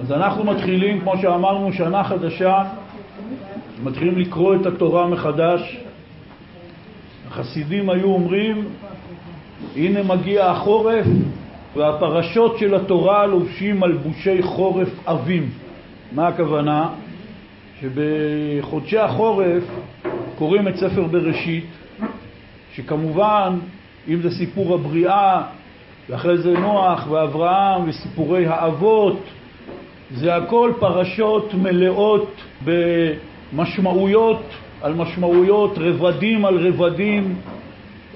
אז אנחנו מתחילים, כמו שאמרנו, שנה חדשה, מתחילים לקרוא את התורה מחדש. החסידים היו אומרים, הנה מגיע החורף והפרשות של התורה לובשים מלבושי חורף עבים. מה הכוונה? שבחודשי החורף קוראים את ספר בראשית, שכמובן, אם זה סיפור הבריאה, ואחרי זה נוח ואברהם וסיפורי האבות, זה הכל פרשות מלאות במשמעויות על משמעויות, רבדים על רבדים,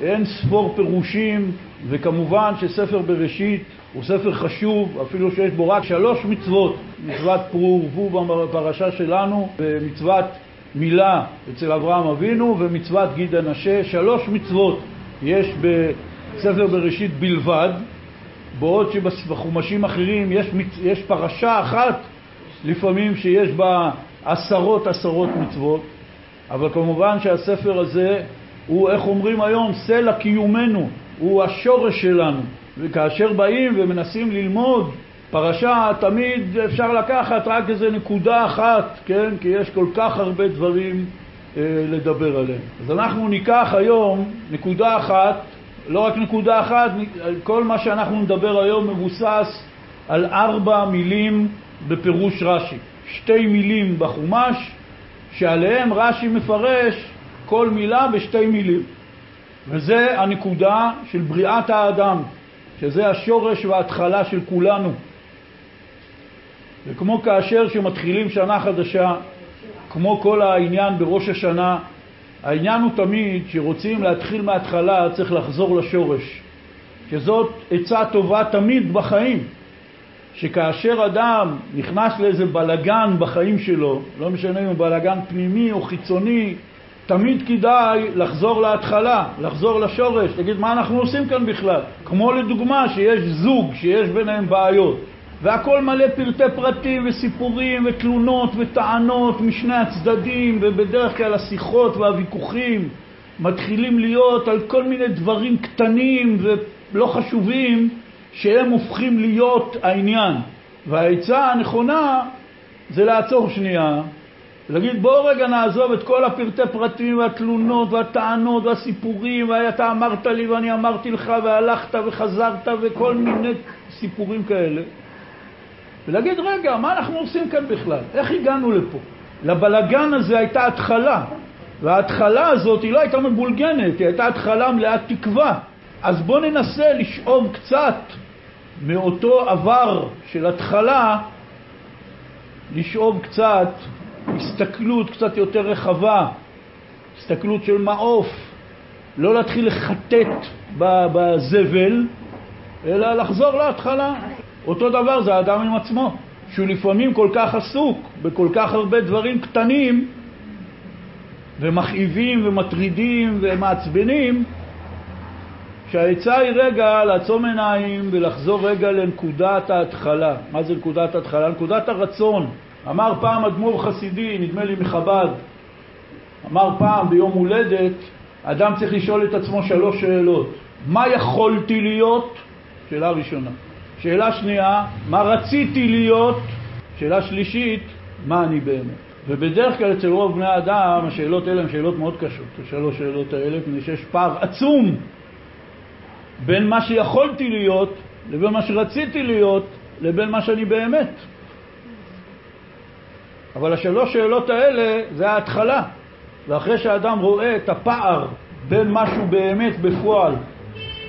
אין ספור פירושים, וכמובן שספר בראשית הוא ספר חשוב, אפילו שיש בו רק שלוש מצוות, מצוות פרו ורבו בפרשה שלנו, ומצוות מילה אצל אברהם אבינו, ומצוות גיד הנשה, שלוש מצוות יש בספר בראשית בלבד, בעוד שבחומשים אחרים יש, יש פרשה אחת לפעמים שיש בה עשרות עשרות מצוות, אבל כמובן שהספר הזה הוא, איך אומרים היום, סלע קיומנו, הוא השורש שלנו. וכאשר באים ומנסים ללמוד פרשה, תמיד אפשר לקחת רק איזה נקודה אחת, כן? כי יש כל כך הרבה דברים אה, לדבר עליהם. אז אנחנו ניקח היום נקודה אחת, לא רק נקודה אחת, כל מה שאנחנו נדבר היום מבוסס על ארבע מילים בפירוש רש"י. שתי מילים בחומש, שעליהם רש"י מפרש כל מילה בשתי מילים. וזה הנקודה של בריאת האדם, שזה השורש וההתחלה של כולנו. וכמו כאשר שמתחילים שנה חדשה, כמו כל העניין בראש השנה, העניין הוא תמיד שרוצים להתחיל מההתחלה צריך לחזור לשורש, שזאת עצה טובה תמיד בחיים, שכאשר אדם נכנס לאיזה בלגן בחיים שלו, לא משנה אם הוא בלגן פנימי או חיצוני, תמיד כדאי לחזור להתחלה, לחזור לשורש, תגיד מה אנחנו עושים כאן בכלל. כמו לדוגמה שיש זוג שיש ביניהם בעיות, והכל מלא פרטי פרטים וסיפורים ותלונות וטענות משני הצדדים, ובדרך כלל השיחות והוויכוחים מתחילים להיות על כל מיני דברים קטנים ולא חשובים שהם הופכים להיות העניין. והעצה הנכונה זה לעצור שנייה ולהגיד בואו רגע נעזוב את כל הפרטי פרטים והתלונות והטענות והסיפורים ואתה אמרת לי ואני אמרתי לך והלכת וחזרת וכל מיני סיפורים כאלה ולהגיד רגע מה אנחנו עושים כאן בכלל? איך הגענו לפה? לבלגן הזה הייתה התחלה וההתחלה הזאת היא לא הייתה מבולגנת, היא הייתה התחלה מלאת תקווה אז בואו ננסה לשאוב קצת מאותו עבר של התחלה לשאוב קצת הסתכלות קצת יותר רחבה, הסתכלות של מעוף, לא להתחיל לחטט בזבל, אלא לחזור להתחלה. אותו דבר זה האדם עם עצמו, שהוא לפעמים כל כך עסוק בכל כך הרבה דברים קטנים ומכאיבים ומטרידים ומעצבנים, שהעצה היא רגע לעצום עיניים ולחזור רגע לנקודת ההתחלה. מה זה נקודת ההתחלה? נקודת הרצון. אמר פעם אדמו"ר חסידי, נדמה לי מחב"ד, אמר פעם ביום הולדת, אדם צריך לשאול את עצמו שלוש שאלות. מה יכולתי להיות? שאלה ראשונה. שאלה שנייה, מה רציתי להיות? שאלה שלישית, מה אני באמת? ובדרך כלל אצל רוב בני האדם השאלות האלה הן שאלות מאוד קשות, השלוש שאלות האלה, מפני שיש פער עצום בין מה שיכולתי להיות לבין מה שרציתי להיות לבין מה שאני באמת. אבל השלוש שאלות האלה זה ההתחלה. ואחרי שהאדם רואה את הפער בין מה שהוא באמת בפועל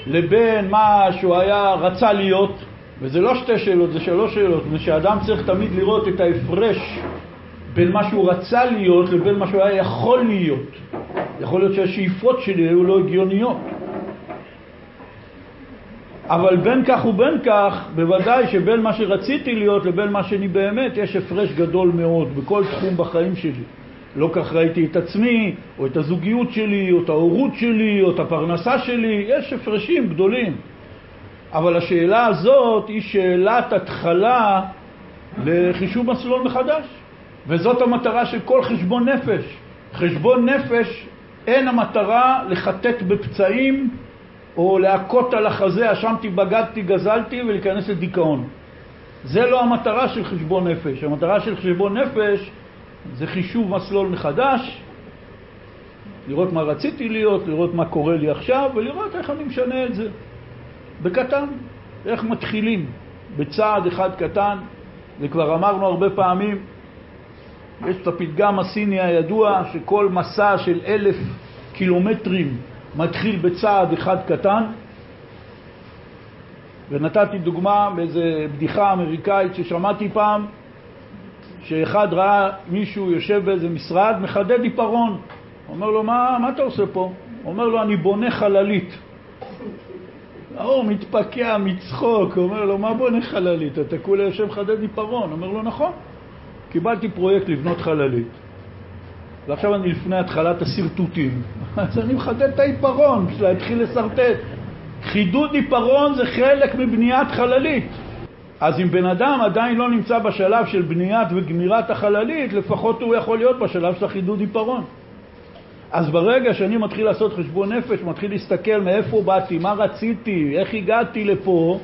לבין מה שהוא היה רצה להיות, וזה לא שתי שאלות, זה שלוש שאלות, מפני שאדם צריך תמיד לראות את ההפרש בין מה שהוא רצה להיות לבין מה שהוא היה יכול להיות. יכול להיות שהשאיפות שלי היו לא הגיוניות. אבל בין כך ובין כך, בוודאי שבין מה שרציתי להיות לבין מה שאני באמת, יש הפרש גדול מאוד בכל תחום בחיים שלי. לא כך ראיתי את עצמי, או את הזוגיות שלי, או את ההורות שלי, או את הפרנסה שלי, יש הפרשים גדולים. אבל השאלה הזאת היא שאלת התחלה לחישוב מסלול מחדש. וזאת המטרה של כל חשבון נפש. חשבון נפש אין המטרה לחטט בפצעים או להכות על החזה, אשמתי, בגדתי, גזלתי ולהיכנס לדיכאון. זה לא המטרה של חשבון נפש. המטרה של חשבון נפש זה חישוב מסלול מחדש, לראות מה רציתי להיות, לראות מה קורה לי עכשיו, ולראות איך אני משנה את זה. בקטן, איך מתחילים, בצעד אחד קטן, וכבר אמרנו הרבה פעמים, יש את הפתגם הסיני הידוע שכל מסע של אלף קילומטרים מתחיל בצעד אחד קטן, ונתתי דוגמה באיזו בדיחה אמריקאית ששמעתי פעם, שאחד ראה מישהו יושב באיזה משרד, מחדד עיפרון. אומר לו, מה, מה אתה עושה פה? אומר לו, אני בונה חללית. ההוא מתפקע מצחוק, אומר לו, מה בונה חללית? אתה כולה יושב מחדד עיפרון. אומר לו, נכון, קיבלתי פרויקט לבנות חללית. ועכשיו אני לפני התחלת השרטוטים, אז אני מחדד את העיפרון בשביל להתחיל לשרטט. חידוד עיפרון זה חלק מבניית חללית. אז אם בן אדם עדיין לא נמצא בשלב של בניית וגמירת החללית, לפחות הוא יכול להיות בשלב של החידוד עיפרון. אז ברגע שאני מתחיל לעשות חשבון נפש, מתחיל להסתכל מאיפה באתי, מה רציתי, איך הגעתי לפה,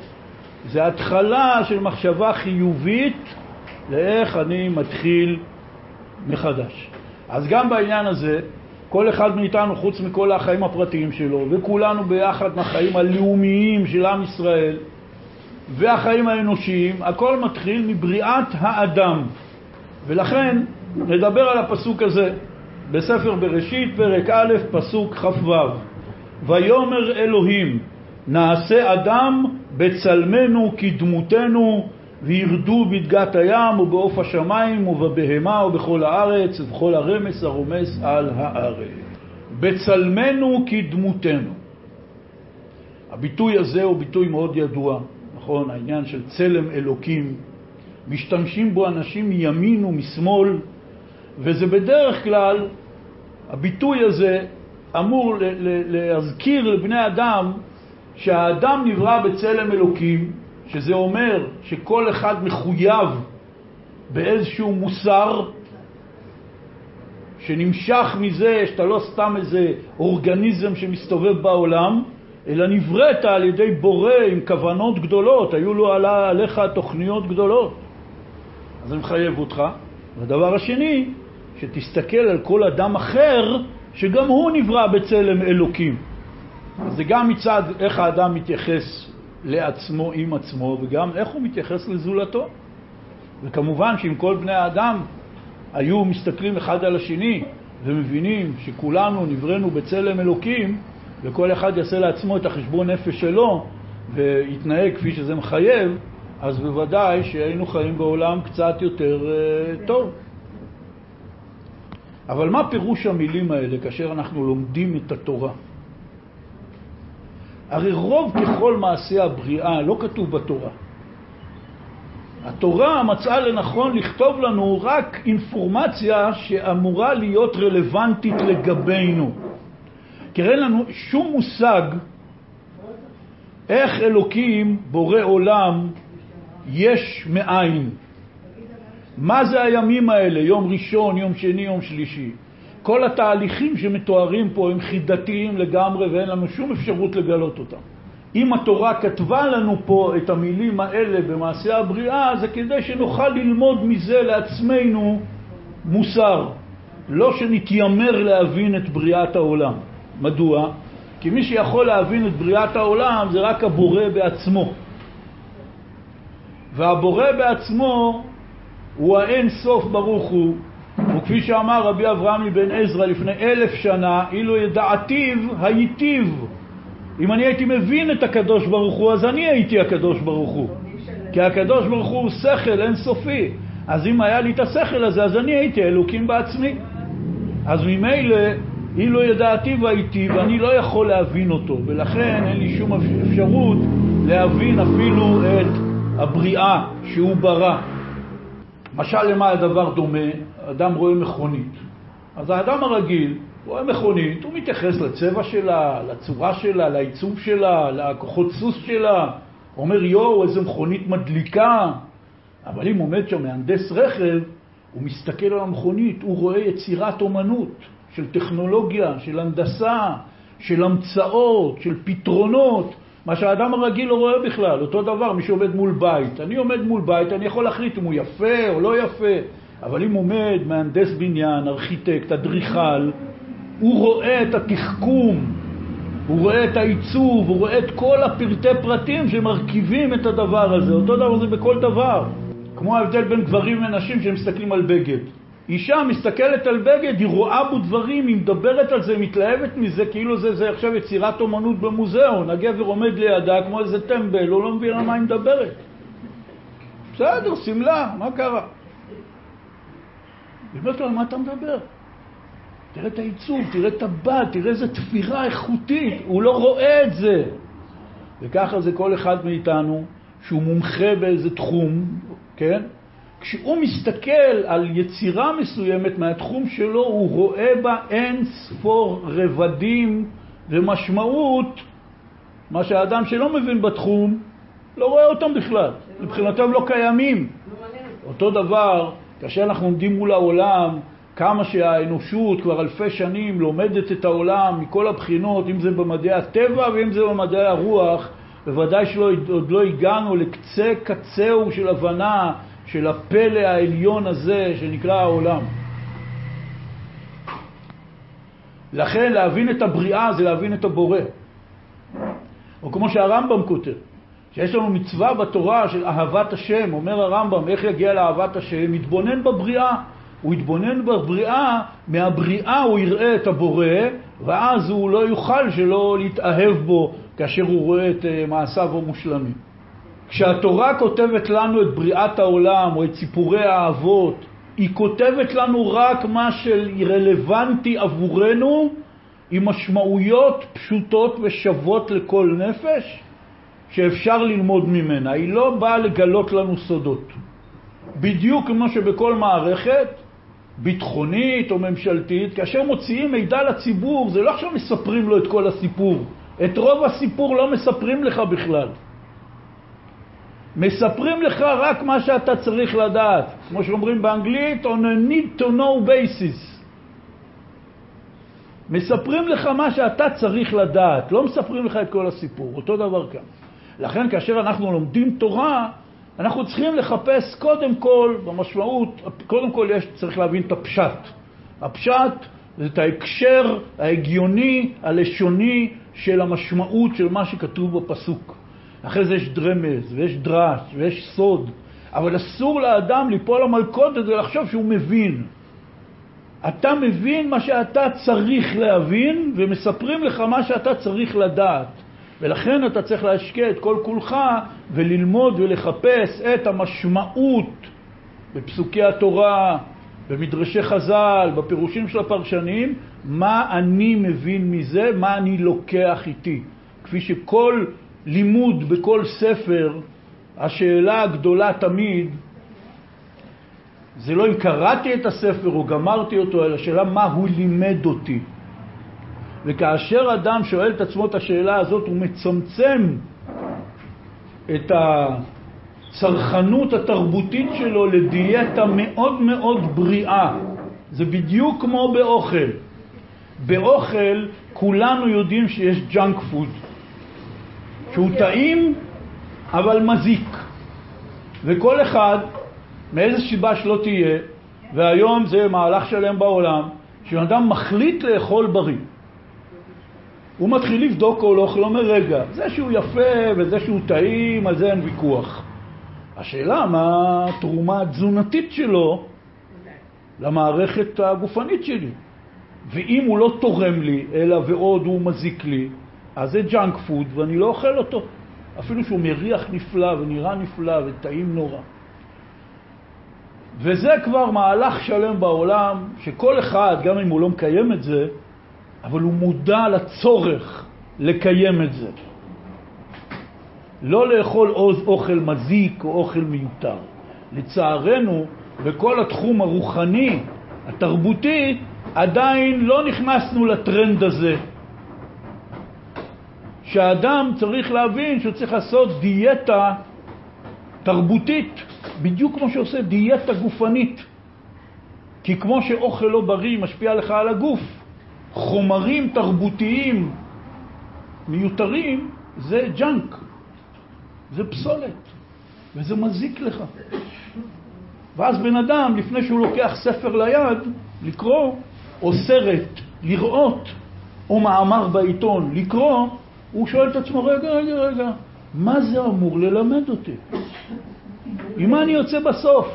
זה התחלה של מחשבה חיובית לאיך אני מתחיל מחדש. אז גם בעניין הזה, כל אחד מאיתנו, חוץ מכל החיים הפרטיים שלו, וכולנו ביחד מהחיים הלאומיים של עם ישראל, והחיים האנושיים, הכל מתחיל מבריאת האדם. ולכן נדבר על הפסוק הזה בספר בראשית, פרק א', פסוק כ"ו: ויאמר אלוהים, נעשה אדם בצלמנו כדמותנו, וירדו בדגת הים ובעוף השמיים ובבהמה ובכל הארץ ובכל הרמס הרומס על הארץ. בצלמנו כדמותנו. הביטוי הזה הוא ביטוי מאוד ידוע, נכון? העניין של צלם אלוקים. משתמשים בו אנשים מימין ומשמאל, וזה בדרך כלל, הביטוי הזה אמור להזכיר לבני אדם שהאדם נברא בצלם אלוקים, שזה אומר שכל אחד מחויב באיזשהו מוסר שנמשך מזה שאתה לא סתם איזה אורגניזם שמסתובב בעולם, אלא נבראת על ידי בורא עם כוונות גדולות, היו לו עליך תוכניות גדולות. אז אני מחייב אותך. והדבר השני, שתסתכל על כל אדם אחר שגם הוא נברא בצלם אלוקים. אז זה גם מצד איך האדם מתייחס לעצמו עם עצמו, וגם איך הוא מתייחס לזולתו. וכמובן שאם כל בני האדם היו מסתכלים אחד על השני ומבינים שכולנו נבראנו בצלם אלוקים, וכל אחד יעשה לעצמו את החשבון נפש שלו ויתנהג כפי שזה מחייב, אז בוודאי שהיינו חיים בעולם קצת יותר uh, טוב. אבל מה פירוש המילים האלה כאשר אנחנו לומדים את התורה? הרי רוב ככל מעשי הבריאה לא כתוב בתורה. התורה מצאה לנכון לכתוב לנו רק אינפורמציה שאמורה להיות רלוונטית לגבינו. כי אין לנו שום מושג איך אלוקים, בורא עולם, יש מאין. מה זה הימים האלה, יום ראשון, יום שני, יום שלישי? כל התהליכים שמתוארים פה הם חידתיים לגמרי ואין לנו שום אפשרות לגלות אותם. אם התורה כתבה לנו פה את המילים האלה במעשה הבריאה, זה כדי שנוכל ללמוד מזה לעצמנו מוסר, לא שנתיימר להבין את בריאת העולם. מדוע? כי מי שיכול להבין את בריאת העולם זה רק הבורא בעצמו. והבורא בעצמו הוא האין סוף ברוך הוא, וכפי שאמר רבי אברהם מבן עזרא לפני אלף שנה, אילו ידעתיו הייתיו. אם אני הייתי מבין את הקדוש ברוך הוא, אז אני הייתי הקדוש ברוך הוא. כי הקדוש ברוך הוא שכל אין סופי. אז אם היה לי את השכל הזה, אז אני הייתי אלוקים בעצמי. אז ממילא, אילו ידעתי והייתי, ואני לא יכול להבין אותו, ולכן אין לי שום אפשרות להבין אפילו את הבריאה שהוא ברא. משל למה הדבר דומה? אדם רואה מכונית. אז האדם הרגיל רואה מכונית, הוא מתייחס לצבע שלה, לצורה שלה, לעיצוב שלה, לכוחות סוס שלה, אומר יואו, איזה מכונית מדליקה. אבל אם עומד שם מהנדס רכב, הוא מסתכל על המכונית, הוא רואה יצירת אומנות של טכנולוגיה, של הנדסה, של המצאות, של פתרונות. מה שהאדם הרגיל לא רואה בכלל, אותו דבר, מי שעומד מול בית. אני עומד מול בית, אני יכול להחליט אם הוא יפה או לא יפה, אבל אם עומד מהנדס בניין, ארכיטקט, אדריכל, הוא רואה את התחכום, הוא רואה את העיצוב, הוא רואה את כל הפרטי פרטים שמרכיבים את הדבר הזה. אותו דבר זה בכל דבר. כמו ההבדל בין גברים לנשים שמסתכלים על בגד. אישה מסתכלת על בגד, היא רואה בו דברים, היא מדברת על זה, מתלהבת מזה, כאילו זה, זה עכשיו יצירת אומנות במוזיאון. הגבר עומד לידה כמו איזה טמבל, הוא לא מבין על מה היא מדברת. בסדר, שמלה, מה קרה? היא אומרת לו, על מה אתה מדבר? תראה את העיצוב, תראה את הבד, תראה איזה תפירה איכותית, הוא לא רואה את זה. וככה זה כל אחד מאיתנו, שהוא מומחה באיזה תחום, כן? כשהוא מסתכל על יצירה מסוימת מהתחום שלו, הוא רואה בה אין ספור רבדים ומשמעות, מה שהאדם שלא מבין בתחום, לא רואה אותם בכלל. מבחינתו הם לא קיימים. אותו דבר, כאשר אנחנו עומדים מול העולם, כמה שהאנושות כבר אלפי שנים לומדת את העולם מכל הבחינות, אם זה במדעי הטבע ואם זה במדעי הרוח, בוודאי שעוד לא הגענו לקצה קצהו של הבנה של הפלא העליון הזה שנקרא העולם. לכן להבין את הבריאה זה להבין את הבורא. או כמו שהרמב"ם כותב, שיש לנו מצווה בתורה של אהבת השם, אומר הרמב"ם, איך יגיע לאהבת השם? מתבונן בבריאה. הוא יתבונן בבריאה, מהבריאה הוא יראה את הבורא, ואז הוא לא יוכל שלא להתאהב בו כאשר הוא רואה את אה, מעשיו המושלמים. כשהתורה כותבת לנו את בריאת העולם או את סיפורי האבות, היא כותבת לנו רק מה שרלוונטי עבורנו עם משמעויות פשוטות ושוות לכל נפש שאפשר ללמוד ממנה. היא לא באה לגלות לנו סודות. בדיוק כמו שבכל מערכת ביטחונית או ממשלתית, כאשר מוציאים מידע לציבור, זה לא עכשיו מספרים לו את כל הסיפור. את רוב הסיפור לא מספרים לך בכלל. מספרים לך רק מה שאתה צריך לדעת. כמו שאומרים באנגלית, on a need to know basis. מספרים לך מה שאתה צריך לדעת, לא מספרים לך את כל הסיפור. אותו דבר כאן. לכן כאשר אנחנו לומדים תורה, אנחנו צריכים לחפש קודם כל, במשמעות, קודם כל יש, צריך להבין את הפשט. הפשט זה את ההקשר ההגיוני, הלשוני של המשמעות של מה שכתוב בפסוק. אחרי זה יש דרמז, ויש דרש, ויש סוד, אבל אסור לאדם ליפול למלכודת ולחשוב שהוא מבין. אתה מבין מה שאתה צריך להבין, ומספרים לך מה שאתה צריך לדעת. ולכן אתה צריך להשקיע את כל כולך וללמוד ולחפש את המשמעות בפסוקי התורה, במדרשי חז"ל, בפירושים של הפרשנים, מה אני מבין מזה, מה אני לוקח איתי. כפי שכל לימוד בכל ספר, השאלה הגדולה תמיד, זה לא אם קראתי את הספר או גמרתי אותו, אלא השאלה מה הוא לימד אותי. וכאשר אדם שואל את עצמו את השאלה הזאת, הוא מצמצם את הצרכנות התרבותית שלו לדיאטה מאוד מאוד בריאה. זה בדיוק כמו באוכל. באוכל כולנו יודעים שיש ג'אנק פוד, שהוא טעים אבל מזיק. וכל אחד, מאיזה סיבה שלא תהיה, והיום זה מהלך שלם בעולם, שאדם מחליט לאכול בריא. הוא מתחיל לבדוק כל אוכל, אומר, רגע, זה שהוא יפה וזה שהוא טעים, על זה אין ויכוח. השאלה מה התרומה התזונתית שלו למערכת הגופנית שלי. ואם הוא לא תורם לי, אלא ועוד הוא מזיק לי, אז זה ג'אנק פוד ואני לא אוכל אותו. אפילו שהוא מריח נפלא ונראה נפלא וטעים נורא. וזה כבר מהלך שלם בעולם, שכל אחד, גם אם הוא לא מקיים את זה, אבל הוא מודע לצורך לקיים את זה. לא לאכול עוז אוכל מזיק או אוכל מיותר. לצערנו, בכל התחום הרוחני, התרבותי, עדיין לא נכנסנו לטרנד הזה. שהאדם צריך להבין שהוא צריך לעשות דיאטה תרבותית, בדיוק כמו שעושה דיאטה גופנית. כי כמו שאוכל לא בריא משפיע לך על הגוף, חומרים תרבותיים מיותרים זה ג'אנק, זה פסולת, וזה מזיק לך. ואז בן אדם, לפני שהוא לוקח ספר ליד, לקרוא, או סרט, לראות, או מאמר בעיתון, לקרוא, הוא שואל את עצמו, רגע, רגע, רגע, מה זה אמור ללמד אותי? עם מה אני יוצא בסוף?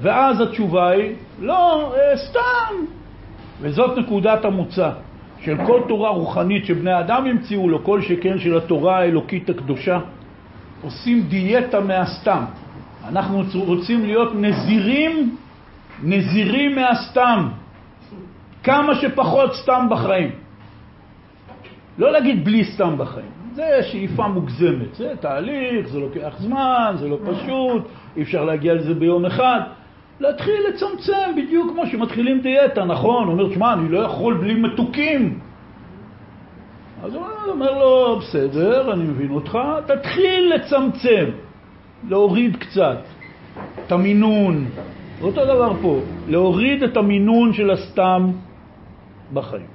ואז התשובה היא, לא, אה, סתם. וזאת נקודת המוצא של כל תורה רוחנית שבני אדם המציאו לו, כל שכן של התורה האלוקית הקדושה. עושים דיאטה מהסתם. אנחנו רוצים להיות נזירים, נזירים מהסתם. כמה שפחות סתם בחיים. לא להגיד בלי סתם בחיים. זה שאיפה מוגזמת, זה תהליך, זה לוקח זמן, זה לא פשוט, אי אפשר להגיע לזה ביום אחד. להתחיל לצמצם בדיוק כמו שמתחילים דיאטה, נכון? הוא אומר, תשמע, אני לא יכול בלי מתוקים. אז הוא אומר לו, בסדר, אני מבין אותך, תתחיל לצמצם, להוריד קצת את המינון. אותו דבר פה, להוריד את המינון של הסתם בחיים.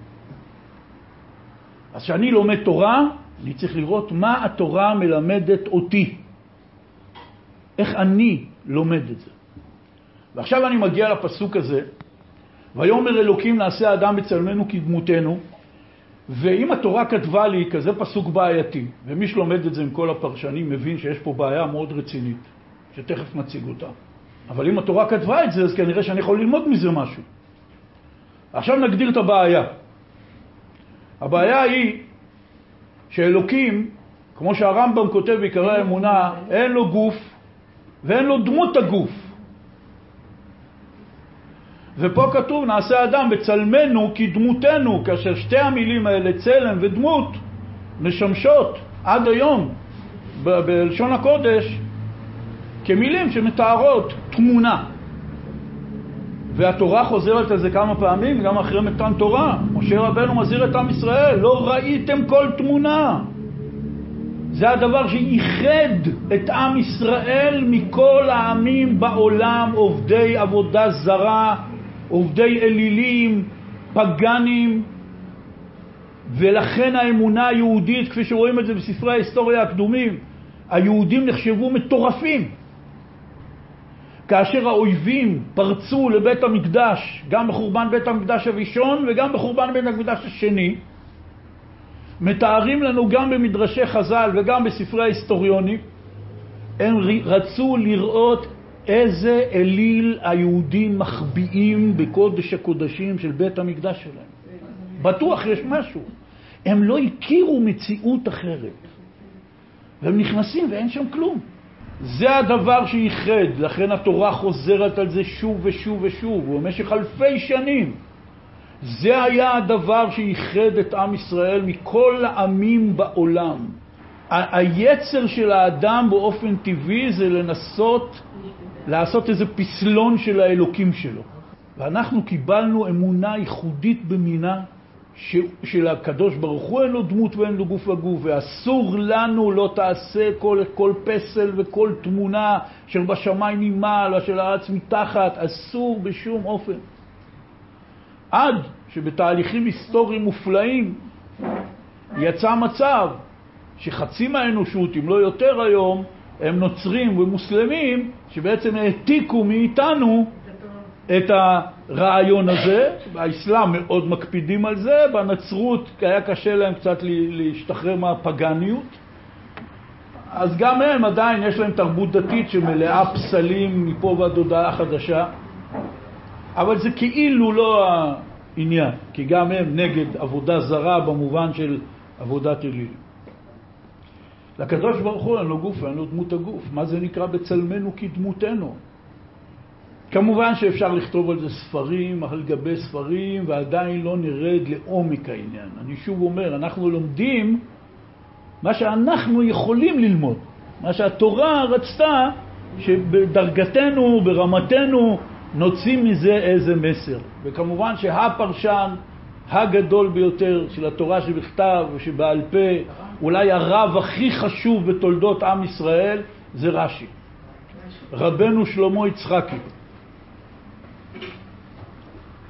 אז כשאני לומד תורה, אני צריך לראות מה התורה מלמדת אותי. איך אני לומד את זה. ועכשיו אני מגיע לפסוק הזה, ויאמר אלוקים נעשה אדם בצלמנו כדמותנו, ואם התורה כתבה לי כזה פסוק בעייתי, ומי שלומד את זה עם כל הפרשנים מבין שיש פה בעיה מאוד רצינית, שתכף נציג אותה. אבל אם התורה כתבה את זה, אז כנראה שאני יכול ללמוד מזה משהו. עכשיו נגדיר את הבעיה. הבעיה היא שאלוקים, כמו שהרמב"ם כותב בעיקרי האמונה, אין לו גוף ואין לו דמות הגוף. ופה כתוב, נעשה אדם בצלמנו כדמותנו, כאשר שתי המילים האלה, צלם ודמות, משמשות עד היום בלשון הקודש כמילים שמתארות תמונה. והתורה חוזרת על זה כמה פעמים, גם אחרי מתן תורה. משה רבנו מזהיר את עם ישראל, לא ראיתם כל תמונה. זה הדבר שייחד את עם ישראל מכל העמים בעולם, עובדי עבודה זרה, עובדי אלילים, פגאנים, ולכן האמונה היהודית, כפי שרואים את זה בספרי ההיסטוריה הקדומים, היהודים נחשבו מטורפים. כאשר האויבים פרצו לבית המקדש, גם בחורבן בית המקדש הראשון וגם בחורבן בית המקדש השני, מתארים לנו גם במדרשי חז"ל וגם בספרי ההיסטוריונים, הם רצו לראות איזה אליל היהודים מחביאים בקודש הקודשים של בית המקדש שלהם. בטוח יש משהו. הם לא הכירו מציאות אחרת. והם נכנסים ואין שם כלום. זה הדבר שייחד, לכן התורה חוזרת על זה שוב ושוב ושוב, ובמשך אלפי שנים. זה היה הדבר שייחד את עם ישראל מכל העמים בעולם. היצר של האדם באופן טבעי זה לנסות לעשות איזה פסלון של האלוקים שלו. ואנחנו קיבלנו אמונה ייחודית במינה ש, של הקדוש ברוך הוא אין לו דמות ואין לו גוף וגוף, ואסור לנו לא תעשה כל, כל פסל וכל תמונה אשר בשמיים ממעל ואשר הארץ מתחת, אסור בשום אופן. עד שבתהליכים היסטוריים מופלאים יצא מצב שחצי מהאנושות, אם לא יותר היום, הם נוצרים ומוסלמים, שבעצם העתיקו מאיתנו את הרעיון הזה. באסלאם מאוד מקפידים על זה, בנצרות היה קשה להם קצת להשתחרר מהפגניות. אז גם הם עדיין, יש להם תרבות דתית שמלאה פסלים מפה ועד הודעה חדשה, אבל זה כאילו לא העניין, כי גם הם נגד עבודה זרה במובן של עבודת אלילים. לקדוש ברוך הוא אין לו גוף ואין לו דמות הגוף. מה זה נקרא בצלמנו כדמותנו? כמובן שאפשר לכתוב על זה ספרים על גבי ספרים ועדיין לא נרד לעומק העניין. אני שוב אומר, אנחנו לומדים מה שאנחנו יכולים ללמוד, מה שהתורה רצתה שבדרגתנו, ברמתנו, נוציא מזה איזה מסר. וכמובן שהפרשן הגדול ביותר של התורה שבכתב ושבעל פה, אולי הרב הכי חשוב בתולדות עם ישראל, זה רש"י. רבנו שלמה יצחקי.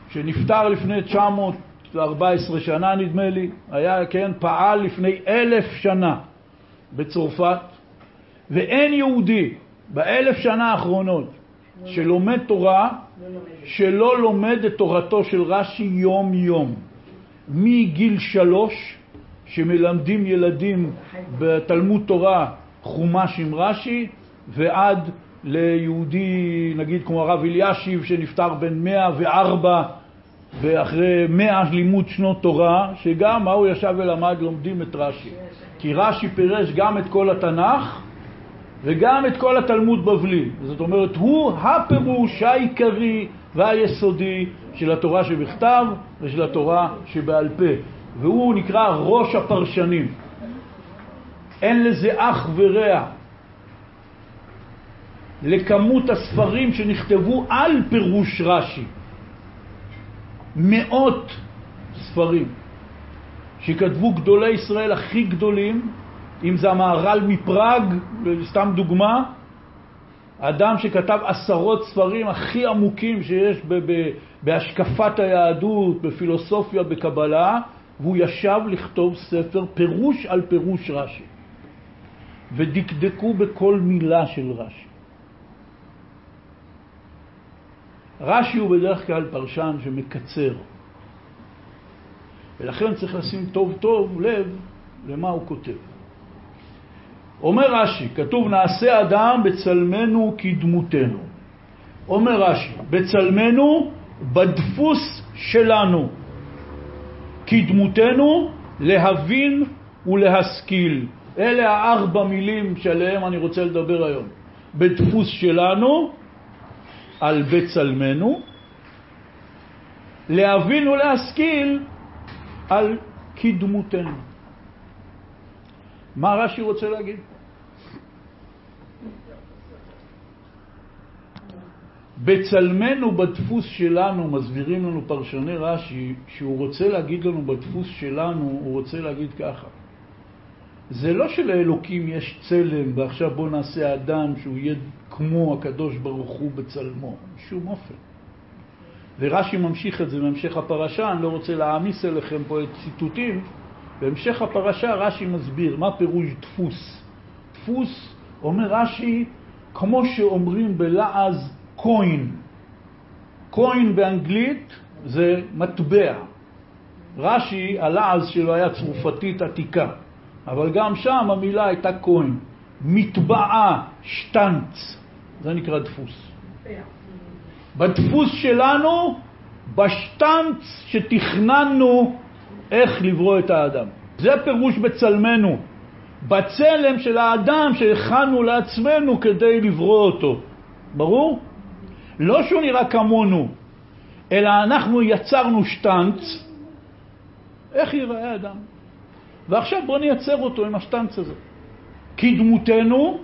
שנפטר לפני 914 שנה נדמה לי, היה, כן, פעל לפני אלף שנה בצרפת, ואין יהודי באלף שנה האחרונות שלומד תורה, שלא לומד את תורתו של רש"י יום-יום. מגיל שלוש, שמלמדים ילדים בתלמוד תורה חומש עם רש"י, ועד ליהודי, נגיד כמו הרב אלישיב, שנפטר בן 104 ואחרי 100 לימוד שנות תורה, שגם מה הוא ישב ולמד לומדים את רש"י. כי רש"י פירש גם את כל התנ"ך וגם את כל התלמוד בבלי. זאת אומרת, הוא הפירוש העיקרי והיסודי של התורה שבכתב ושל התורה שבעל פה. והוא נקרא ראש הפרשנים. אין לזה אח ורע. לכמות הספרים שנכתבו על פירוש רש"י. מאות ספרים שכתבו גדולי ישראל הכי גדולים, אם זה המהר"ל מפראג, סתם דוגמה, אדם שכתב עשרות ספרים הכי עמוקים שיש בהשקפת היהדות, בפילוסופיה, בקבלה, והוא ישב לכתוב ספר פירוש על פירוש רש"י. ודקדקו בכל מילה של רש"י. רש"י הוא בדרך כלל פרשן שמקצר, ולכן צריך לשים טוב טוב לב למה הוא כותב. אומר רש"י, כתוב נעשה אדם בצלמנו כדמותנו. אומר רש"י, בצלמנו בדפוס שלנו, כדמותנו להבין ולהשכיל. אלה הארבע מילים שעליהם אני רוצה לדבר היום. בדפוס שלנו, על בצלמנו, להבין ולהשכיל על כדמותנו. מה רש"י רוצה להגיד? בצלמנו בדפוס שלנו, מסבירים לנו פרשני רש"י, שהוא רוצה להגיד לנו בדפוס שלנו, הוא רוצה להגיד ככה. זה לא שלאלוקים יש צלם ועכשיו בוא נעשה אדם שהוא יהיה כמו הקדוש ברוך הוא בצלמו, בשום אופן. ורש"י ממשיך את זה בהמשך הפרשה, אני לא רוצה להעמיס אליכם פה את ציטוטים, בהמשך הפרשה רש"י מסביר מה פירוש דפוס. דפוס, אומר רש"י, כמו שאומרים בלעז קוין. קוין באנגלית זה מטבע. רש"י, הלעז שלו היה צרופתית עתיקה, אבל גם שם המילה הייתה קוין. מטבעה, שטנץ, זה נקרא דפוס. בדפוס שלנו, בשטנץ שתכננו איך לברוא את האדם. זה פירוש בצלמנו, בצלם של האדם שהכנו לעצמנו כדי לברוא אותו. ברור? לא שהוא נראה כמונו, אלא אנחנו יצרנו שטנץ, איך ייראה אדם? ועכשיו בואו נייצר אותו עם השטנץ הזה. כדמותנו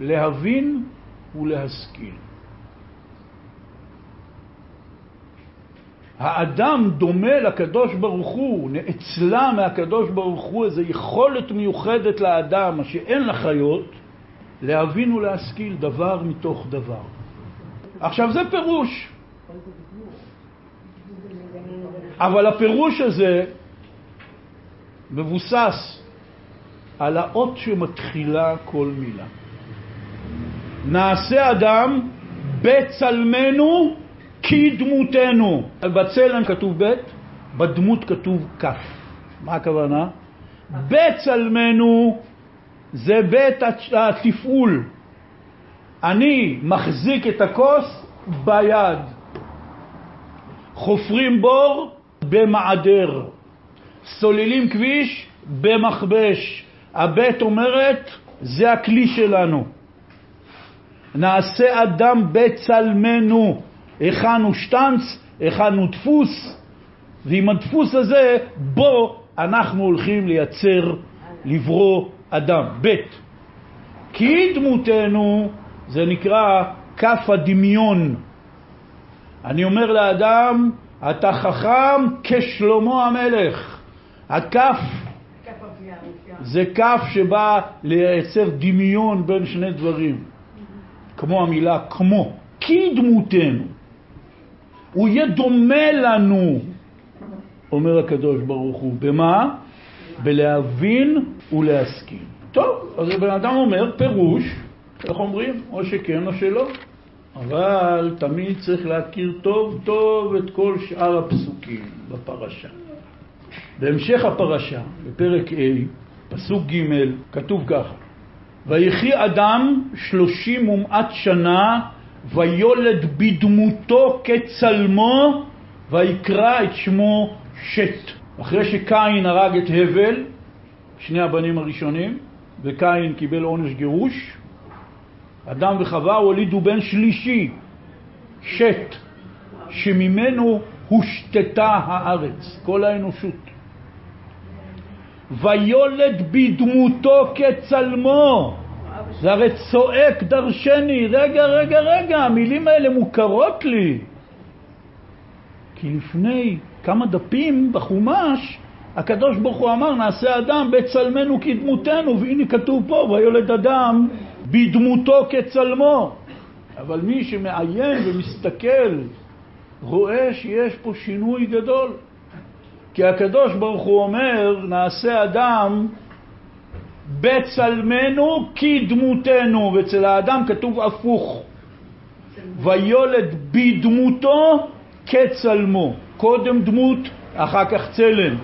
להבין ולהשכיל. האדם דומה לקדוש ברוך הוא, נאצלה מהקדוש ברוך הוא איזו יכולת מיוחדת לאדם, מה שאין לחיות, להבין ולהשכיל דבר מתוך דבר. עכשיו זה פירוש. אבל הפירוש הזה מבוסס על האות שמתחילה כל מילה. נעשה אדם בצלמנו כדמותנו. בצלם כתוב ב', בדמות כתוב כ'. מה הכוונה? בצלמנו זה בית התפעול. אני מחזיק את הכוס ביד. חופרים בור במעדר. סוללים כביש במכבש. הבית אומרת, זה הכלי שלנו. נעשה אדם בצלמנו. הכנו שטנץ, הכנו דפוס, ועם הדפוס הזה, בו אנחנו הולכים לייצר, לברוא אדם. ב' כי דמותנו זה נקרא כף הדמיון. אני אומר לאדם, אתה חכם כשלמה המלך. הכף זה כף שבא לייצר דמיון בין שני דברים, כמו המילה כמו, כי דמותנו. הוא יהיה דומה לנו, אומר הקדוש ברוך הוא. במה? בלהבין ולהסכים. טוב, אז הבן אדם אומר פירוש, איך אומרים? או שכן או שלא. אבל תמיד צריך להכיר טוב טוב את כל שאר הפסוקים בפרשה. בהמשך הפרשה, בפרק ה', פסוק ג', כתוב ככה: ויחי אדם שלושים ומעט שנה ויולד בדמותו כצלמו ויקרא את שמו שת. אחרי שקין הרג את הבל, שני הבנים הראשונים, וקין קיבל עונש גירוש, אדם וחווה הולידו בן שלישי, שת, שממנו הושתתה הארץ, כל האנושות. ויולד בדמותו כצלמו. זה הרי צועק דרשני, רגע, רגע, רגע, המילים האלה מוכרות לי. כי לפני כמה דפים בחומש, הקדוש ברוך הוא אמר, נעשה אדם בצלמנו כדמותנו, והנה כתוב פה, ויולד אדם בדמותו כצלמו. אבל מי שמעיין ומסתכל רואה שיש פה שינוי גדול. כי הקדוש ברוך הוא אומר, נעשה אדם בצלמנו כדמותנו, ואצל האדם כתוב הפוך. ויולד בדמותו כצלמו. קודם דמות, אחר כך צלם.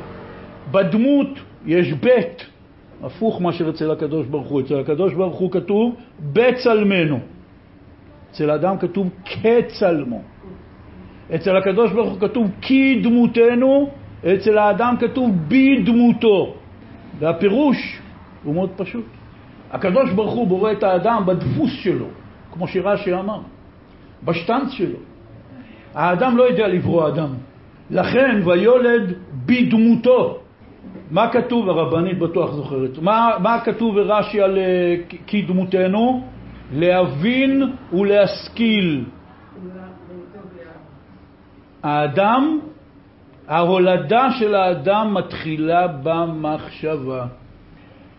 בדמות יש בית, הפוך מאשר אצל הקדוש ברוך הוא. אצל הקדוש ברוך הוא כתוב בצלמנו. אצל האדם כתוב כצלמו. אצל הקדוש ברוך הוא כתוב כי דמותנו, אצל האדם כתוב בדמותו. והפירוש הוא מאוד פשוט. הקדוש ברוך הוא בורא את האדם בדפוס שלו, כמו שרש"י אמר, בשטנץ שלו. האדם לא יודע לברוא אדם. לכן ויולד בדמותו. מה כתוב, הרבנית בטוח זוכרת, מה, מה כתוב ברש"י על uh, כי דמותנו? להבין ולהשכיל. האדם, ההולדה של האדם מתחילה במחשבה.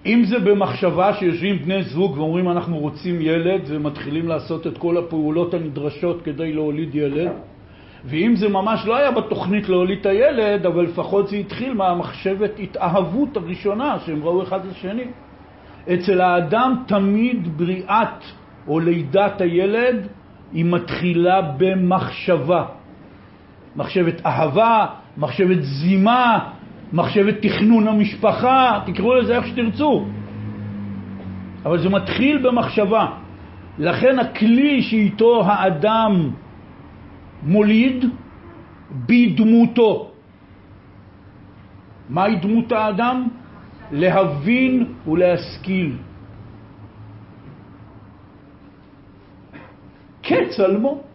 אם זה במחשבה שיושבים בני זוג ואומרים אנחנו רוצים ילד ומתחילים לעשות את כל הפעולות הנדרשות כדי להוליד ילד, ואם זה ממש לא היה בתוכנית להוליד את הילד, אבל לפחות זה התחיל מהמחשבת התאהבות הראשונה שהם ראו אחד לשני. אצל האדם תמיד בריאת או לידת הילד היא מתחילה במחשבה. מחשבת אהבה, מחשבת זימה, מחשבת תכנון המשפחה, תקראו לזה איך שתרצו. אבל זה מתחיל במחשבה. לכן הכלי שאיתו האדם מוליד בדמותו. מהי דמות האדם? להבין ולהשכיל. כצלמו.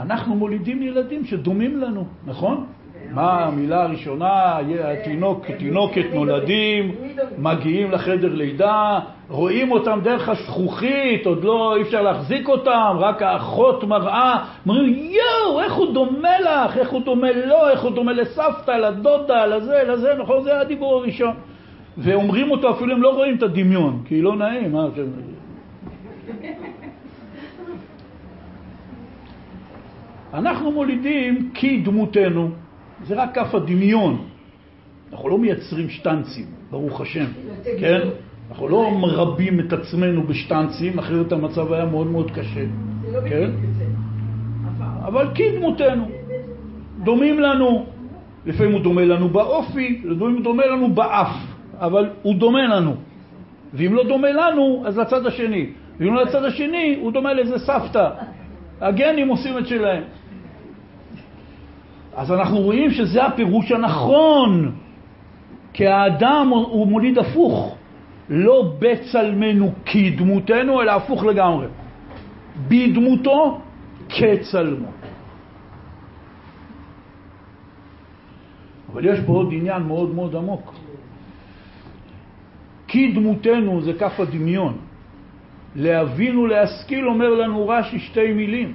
אנחנו מולידים ילדים שדומים לנו, נכון? מה המילה הראשונה? התינוק, תינוקת נולדים, מגיעים לחדר לידה, רואים אותם דרך הזכוכית, עוד לא, אי אפשר להחזיק אותם, רק האחות מראה, אומרים, יואו, איך הוא דומה לך, איך הוא דומה לו, איך הוא דומה לסבתא, לדודה, לזה, לזה, נכון? זה הדיבור הראשון. ואומרים אותו, אפילו הם לא רואים את הדמיון, כי לא נעים, מה אתם... אנחנו מולידים כי דמותנו. זה רק כף הדמיון. אנחנו לא מייצרים שטנצים, ברוך השם, כן? אנחנו לא מרבים את עצמנו בשטנצים, אחרת המצב היה מאוד מאוד קשה, כן? אבל כדמותנו, דומים לנו, לפעמים הוא דומה לנו באופי, לפעמים הוא דומה לנו באף, אבל הוא דומה לנו. ואם לא דומה לנו, אז לצד השני. ואם לא לצד השני, הוא דומה לאיזה סבתא. הגנים עושים את שלהם. אז אנחנו רואים שזה הפירוש הנכון, כי האדם הוא מוליד הפוך, לא בצלמנו כדמותנו, אלא הפוך לגמרי. בדמותו כצלמו. אבל יש פה עוד עניין מאוד מאוד עמוק. כי דמותנו זה כף הדמיון. להבין ולהשכיל אומר לנו רש"י שתי מילים.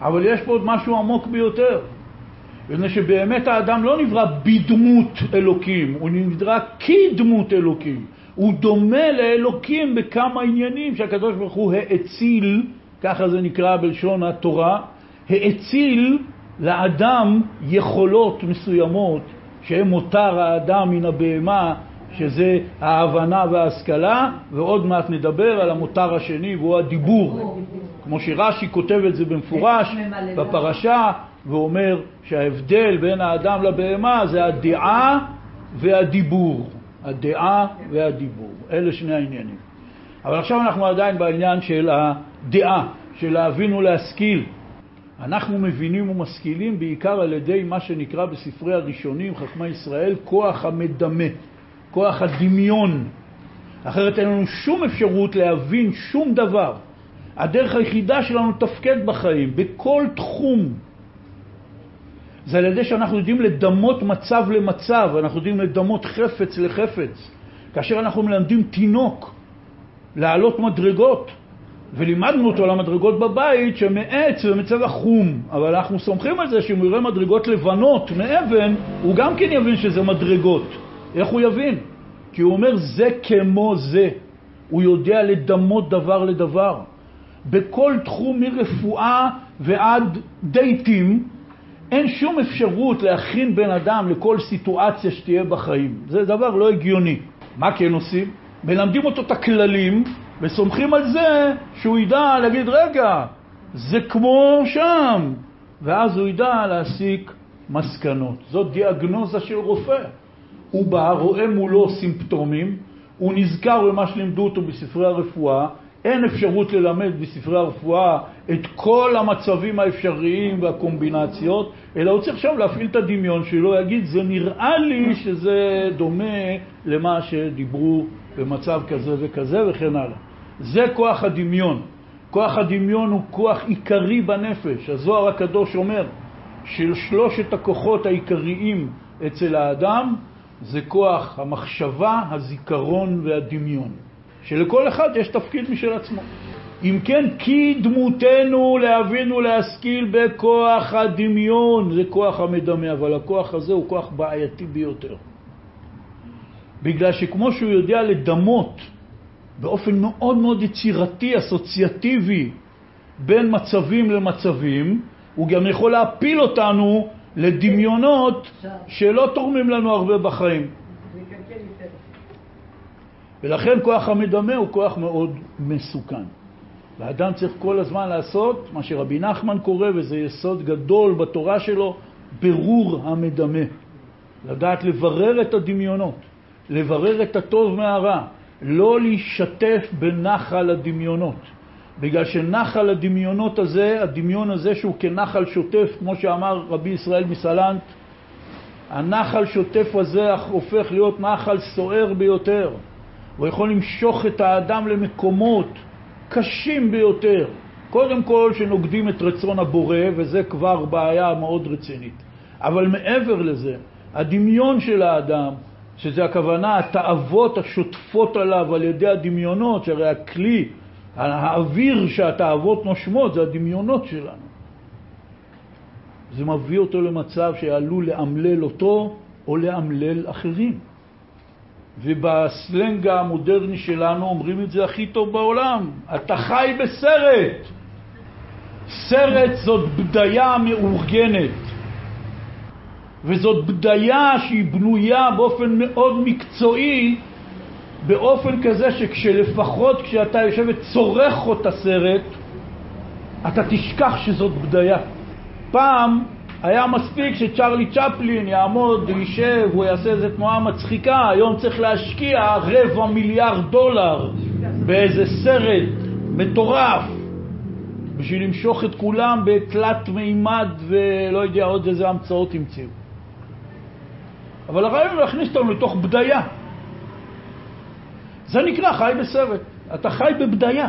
אבל יש פה עוד משהו עמוק ביותר. מפני שבאמת האדם לא נברא בדמות אלוקים, הוא נברא כדמות אלוקים. הוא דומה לאלוקים בכמה עניינים שהקדוש ברוך הוא האציל, ככה זה נקרא בלשון התורה, האציל לאדם יכולות מסוימות שהם מותר האדם מן הבהמה, שזה ההבנה וההשכלה, ועוד מעט נדבר על המותר השני, והוא הדיבור. כמו שרש"י כותב את זה במפורש בפרשה, ואומר שההבדל בין האדם לבהמה זה הדעה והדיבור. הדעה והדיבור. אלה שני העניינים. אבל עכשיו אנחנו עדיין בעניין של הדעה, של להבין ולהשכיל. אנחנו מבינים ומשכילים בעיקר על ידי מה שנקרא בספרי הראשונים, חכמי ישראל, כוח המדמה, כוח הדמיון. אחרת אין לנו שום אפשרות להבין שום דבר. הדרך היחידה שלנו לתפקד בחיים, בכל תחום, זה על ידי שאנחנו יודעים לדמות מצב למצב, אנחנו יודעים לדמות חפץ לחפץ. כאשר אנחנו מלמדים תינוק לעלות מדרגות, ולימדנו אותו על המדרגות בבית שמעץ ומצבע חום, אבל אנחנו סומכים על זה שאם הוא יראה מדרגות לבנות מאבן, הוא גם כן יבין שזה מדרגות. איך הוא יבין? כי הוא אומר זה כמו זה. הוא יודע לדמות דבר לדבר. בכל תחום מרפואה ועד דייטים, אין שום אפשרות להכין בן אדם לכל סיטואציה שתהיה בחיים. זה דבר לא הגיוני. מה כן עושים? מלמדים אותו את הכללים וסומכים על זה שהוא ידע להגיד, רגע, זה כמו שם, ואז הוא ידע להסיק מסקנות. זאת דיאגנוזה של רופא. הוא בא, רואה מולו סימפטומים, הוא נזכר במה שלימדו אותו בספרי הרפואה, אין אפשרות ללמד בספרי הרפואה את כל המצבים האפשריים והקומבינציות, אלא הוא צריך עכשיו להפעיל את הדמיון שלו, יגיד, זה נראה לי שזה דומה למה שדיברו במצב כזה וכזה וכן הלאה. זה כוח הדמיון. כוח הדמיון הוא כוח עיקרי בנפש. הזוהר הקדוש אומר של שלושת הכוחות העיקריים אצל האדם זה כוח המחשבה, הזיכרון והדמיון. שלכל אחד יש תפקיד משל עצמו. אם כן, כי דמותנו להבין ולהשכיל בכוח הדמיון, זה כוח המדמה, אבל הכוח הזה הוא כוח בעייתי ביותר. בגלל שכמו שהוא יודע לדמות באופן מאוד מאוד יצירתי, אסוציאטיבי, בין מצבים למצבים, הוא גם יכול להפיל אותנו לדמיונות שלא תורמים לנו הרבה בחיים. ולכן כוח המדמה הוא כוח מאוד מסוכן. והאדם צריך כל הזמן לעשות מה שרבי נחמן קורא, וזה יסוד גדול בתורה שלו, ברור המדמה. לדעת לברר את הדמיונות, לברר את הטוב מהרע, לא להשתף בנחל הדמיונות. בגלל שנחל הדמיונות הזה, הדמיון הזה שהוא כנחל שוטף, כמו שאמר רבי ישראל מסלנט, הנחל שוטף הזה הופך להיות נחל סוער ביותר. הוא יכול למשוך את האדם למקומות קשים ביותר. קודם כל שנוגדים את רצון הבורא, וזה כבר בעיה מאוד רצינית. אבל מעבר לזה, הדמיון של האדם, שזה הכוונה, התאוות השוטפות עליו על ידי הדמיונות, שהרי הכלי, האוויר שהתאוות נושמות, זה הדמיונות שלנו. זה מביא אותו למצב שעלול לאמלל אותו או לאמלל אחרים. ובסלנג המודרני שלנו אומרים את זה הכי טוב בעולם, אתה חי בסרט. סרט זאת בדיה מאורגנת, וזאת בדיה שהיא בנויה באופן מאוד מקצועי, באופן כזה שכשלפחות כשאתה יושב וצורך אותה סרט, אתה תשכח שזאת בדיה. פעם היה מספיק שצ'רלי צ'פלין יעמוד, יישב, הוא יעשה איזה תנועה מצחיקה, היום צריך להשקיע רבע מיליארד דולר באיזה סרט מטורף בשביל למשוך את כולם בתלת מימד ולא יודע עוד איזה המצאות המציאו. אבל הרעיון הוא להכניס אותנו לתוך בדיה. זה נקרא חי בסרט. אתה חי בבדיה.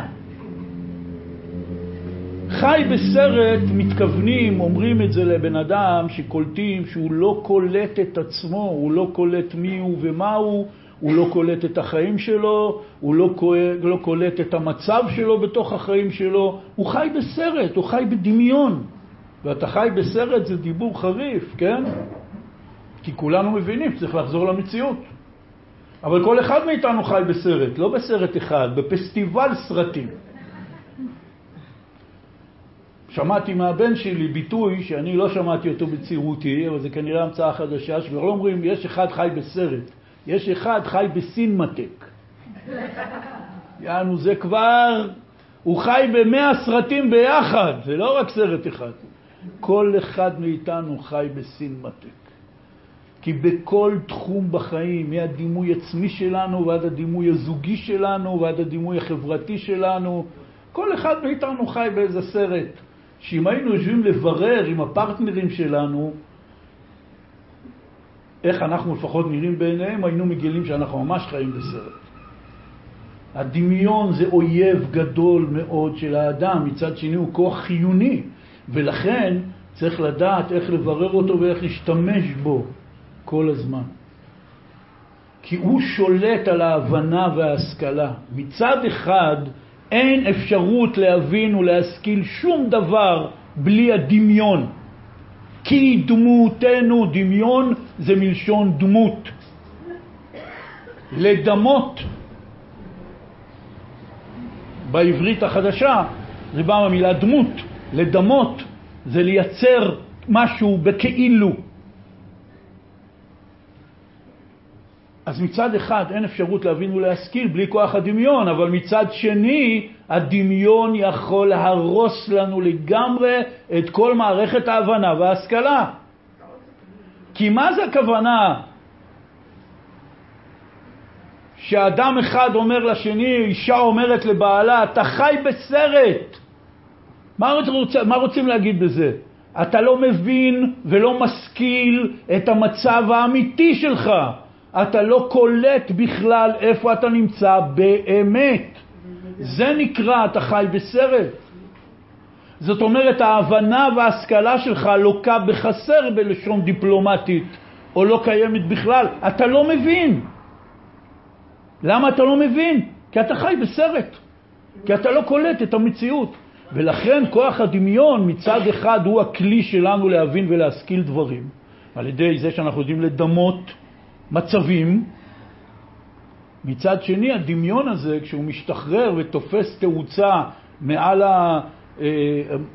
חי בסרט מתכוונים, אומרים את זה לבן אדם שקולטים שהוא לא קולט את עצמו, הוא לא קולט מי הוא ומה הוא, הוא לא קולט את החיים שלו, הוא לא, לא קולט את המצב שלו בתוך החיים שלו, הוא חי בסרט, הוא חי בדמיון. ואתה חי בסרט זה דיבור חריף, כן? כי כולנו מבינים שצריך לחזור למציאות. אבל כל אחד מאיתנו חי בסרט, לא בסרט אחד, בפסטיבל סרטים. שמעתי מהבן שלי ביטוי שאני לא שמעתי אותו בצעירותי, אבל זה כנראה המצאה חדשה, שכבר לא אומרים יש אחד חי בסרט, יש אחד חי בסינמטק. יענו, זה כבר, הוא חי במאה סרטים ביחד, זה לא רק סרט אחד. כל אחד מאיתנו חי בסינמטק. כי בכל תחום בחיים, מהדימוי עצמי שלנו ועד הדימוי הזוגי שלנו ועד הדימוי החברתי שלנו, כל אחד מאיתנו חי באיזה סרט. שאם היינו יושבים לברר עם הפרטנרים שלנו איך אנחנו לפחות נראים בעיניהם, היינו מגלים שאנחנו ממש חיים בסרט. הדמיון זה אויב גדול מאוד של האדם, מצד שני הוא כוח חיוני, ולכן צריך לדעת איך לברר אותו ואיך להשתמש בו כל הזמן. כי הוא שולט על ההבנה וההשכלה. מצד אחד, אין אפשרות להבין ולהשכיל שום דבר בלי הדמיון. כי דמותנו, דמיון זה מלשון דמות. לדמות, בעברית החדשה, זה בא מהמילה דמות. לדמות זה לייצר משהו בכאילו. אז מצד אחד אין אפשרות להבין ולהשכיל בלי כוח הדמיון, אבל מצד שני הדמיון יכול להרוס לנו לגמרי את כל מערכת ההבנה וההשכלה. כי מה זה הכוונה שאדם אחד אומר לשני, אישה אומרת לבעלה, אתה חי בסרט. מה, רוצ, מה רוצים להגיד בזה? אתה לא מבין ולא משכיל את המצב האמיתי שלך. אתה לא קולט בכלל איפה אתה נמצא באמת. זה נקרא אתה חי בסרט. זאת אומרת, ההבנה וההשכלה שלך לוקה בחסר בלשון דיפלומטית, או לא קיימת בכלל. אתה לא מבין. למה אתה לא מבין? כי אתה חי בסרט. כי אתה לא קולט את המציאות. ולכן כוח הדמיון מצד אחד הוא הכלי שלנו להבין ולהשכיל דברים, על ידי זה שאנחנו יודעים לדמות מצבים. מצד שני, הדמיון הזה, כשהוא משתחרר ותופס תאוצה מעל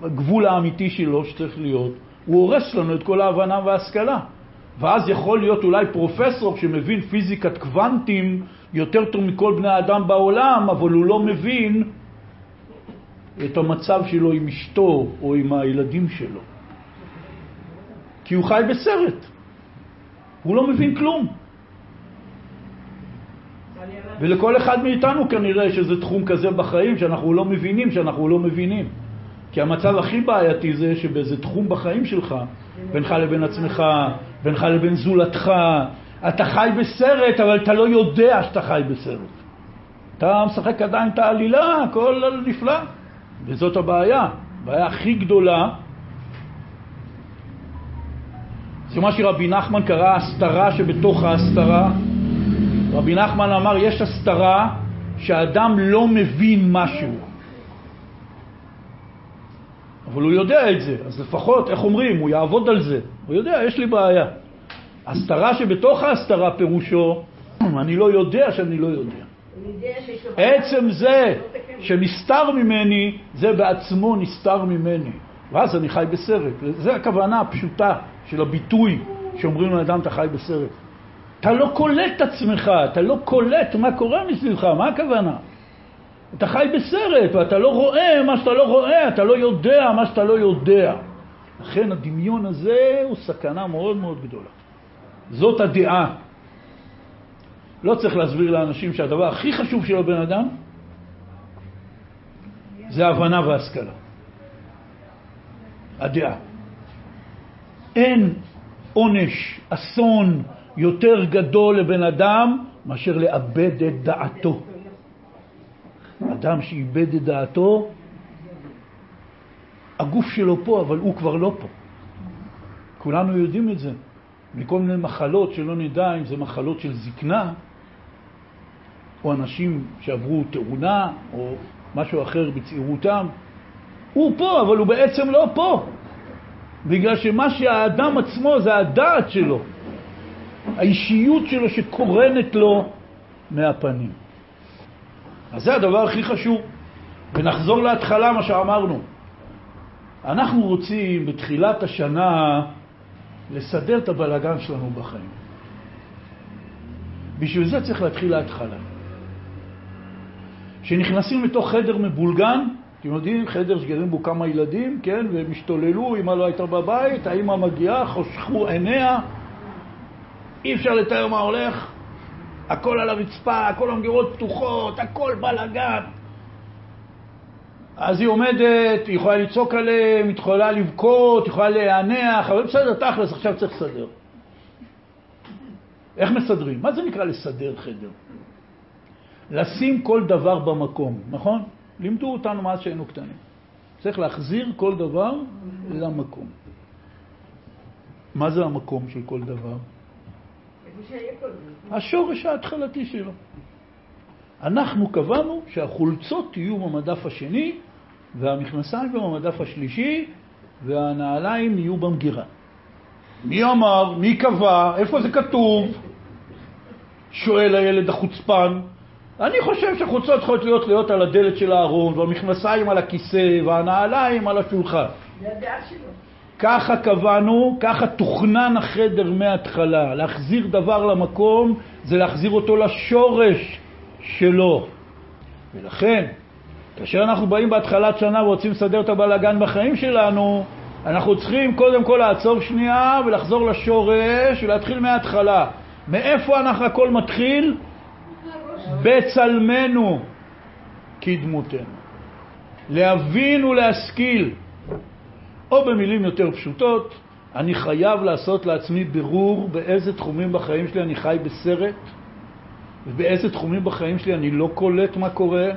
הגבול האמיתי שלו שצריך להיות, הוא הורס לנו את כל ההבנה וההשכלה. ואז יכול להיות אולי פרופסור שמבין פיזיקת קוונטים יותר טוב מכל בני האדם בעולם, אבל הוא לא מבין את המצב שלו עם אשתו או עם הילדים שלו. כי הוא חי בסרט. הוא לא מבין כלום. ולכל אחד מאיתנו כנראה יש איזה תחום כזה בחיים שאנחנו לא מבינים, שאנחנו לא מבינים. כי המצב הכי בעייתי זה שבאיזה תחום בחיים שלך, בינך לבין עצמך, בינך לבין זולתך, אתה חי בסרט, אבל אתה לא יודע שאתה חי בסרט. אתה משחק עדיין את העלילה, הכל נפלא. וזאת הבעיה. הבעיה הכי גדולה זה מה שרבי נחמן קרא הסתרה שבתוך ההסתרה. רבי נחמן אמר, יש הסתרה שהאדם לא מבין משהו. אבל הוא יודע את זה, אז לפחות, איך אומרים, הוא יעבוד על זה. הוא יודע, יש לי בעיה. הסתרה שבתוך ההסתרה פירושו, אני לא יודע שאני לא יודע. עצם זה שנסתר ממני, זה בעצמו נסתר ממני. ואז אני חי בסרט. זו הכוונה הפשוטה של הביטוי שאומרים לאדם אתה חי בסרט. אתה לא קולט את עצמך, אתה לא קולט מה קורה מסביבך, מה הכוונה? אתה חי בסרט ואתה לא רואה מה שאתה לא רואה, אתה לא יודע מה שאתה לא יודע. לכן הדמיון הזה הוא סכנה מאוד מאוד גדולה. זאת הדעה. לא צריך להסביר לאנשים שהדבר הכי חשוב של הבן אדם זה הבנה והשכלה. הדעה. אין עונש, אסון יותר גדול לבן אדם מאשר לאבד את דעתו. אדם שאיבד את דעתו, הגוף שלו פה, אבל הוא כבר לא פה. כולנו יודעים את זה. מכל מיני מחלות שלא נדע אם זה מחלות של זקנה, או אנשים שעברו תאונה, או משהו אחר בצעירותם. הוא פה, אבל הוא בעצם לא פה. בגלל שמה שהאדם עצמו זה הדעת שלו, האישיות שלו שקורנת לו מהפנים. אז זה הדבר הכי חשוב. ונחזור להתחלה, מה שאמרנו. אנחנו רוצים בתחילת השנה לסדר את הבלגן שלנו בחיים. בשביל זה צריך להתחיל להתחלה. כשנכנסים לתוך חדר מבולגן, אתם יודעים, חדר שגרים בו כמה ילדים, כן, והם השתוללו, אמא לא הייתה בבית, האמא מגיעה, חושכו עיניה, אי אפשר לתאר מה הולך, הכל על הרצפה, כל המגירות פתוחות, הכל בלאגן. אז היא עומדת, היא יכולה לצעוק עליהם, היא יכולה לבכות, היא יכולה להיענח, אבל בסדר, תכלס, עכשיו צריך לסדר. איך מסדרים? מה זה נקרא לסדר חדר? לשים כל דבר במקום, נכון? לימדו אותנו מאז שהיינו קטנים. צריך להחזיר כל דבר למקום. מה זה המקום של כל דבר? השורש ההתחלתי שלו. אנחנו קבענו שהחולצות יהיו במדף השני, והמכנסיים במדף השלישי, והנעליים יהיו במגירה. מי אמר? מי קבע? איפה זה כתוב? שואל הילד החוצפן. אני חושב שחולצות צריכות להיות להיות על הדלת של הארון, והמכנסיים על הכיסא, והנעליים על השולחן. זה הדעה שלו. ככה קבענו, ככה תוכנן החדר מההתחלה. להחזיר דבר למקום זה להחזיר אותו לשורש שלו. ולכן, כאשר אנחנו באים בהתחלת שנה ורוצים לסדר את הבלאגן בחיים שלנו, אנחנו צריכים קודם כל לעצור שנייה ולחזור לשורש ולהתחיל מההתחלה. מאיפה אנחנו הכל מתחיל? בצלמנו כדמותנו. להבין ולהשכיל. או במילים יותר פשוטות, אני חייב לעשות לעצמי בירור באיזה תחומים בחיים שלי אני חי בסרט, ובאיזה תחומים בחיים שלי אני לא קולט מה קורה,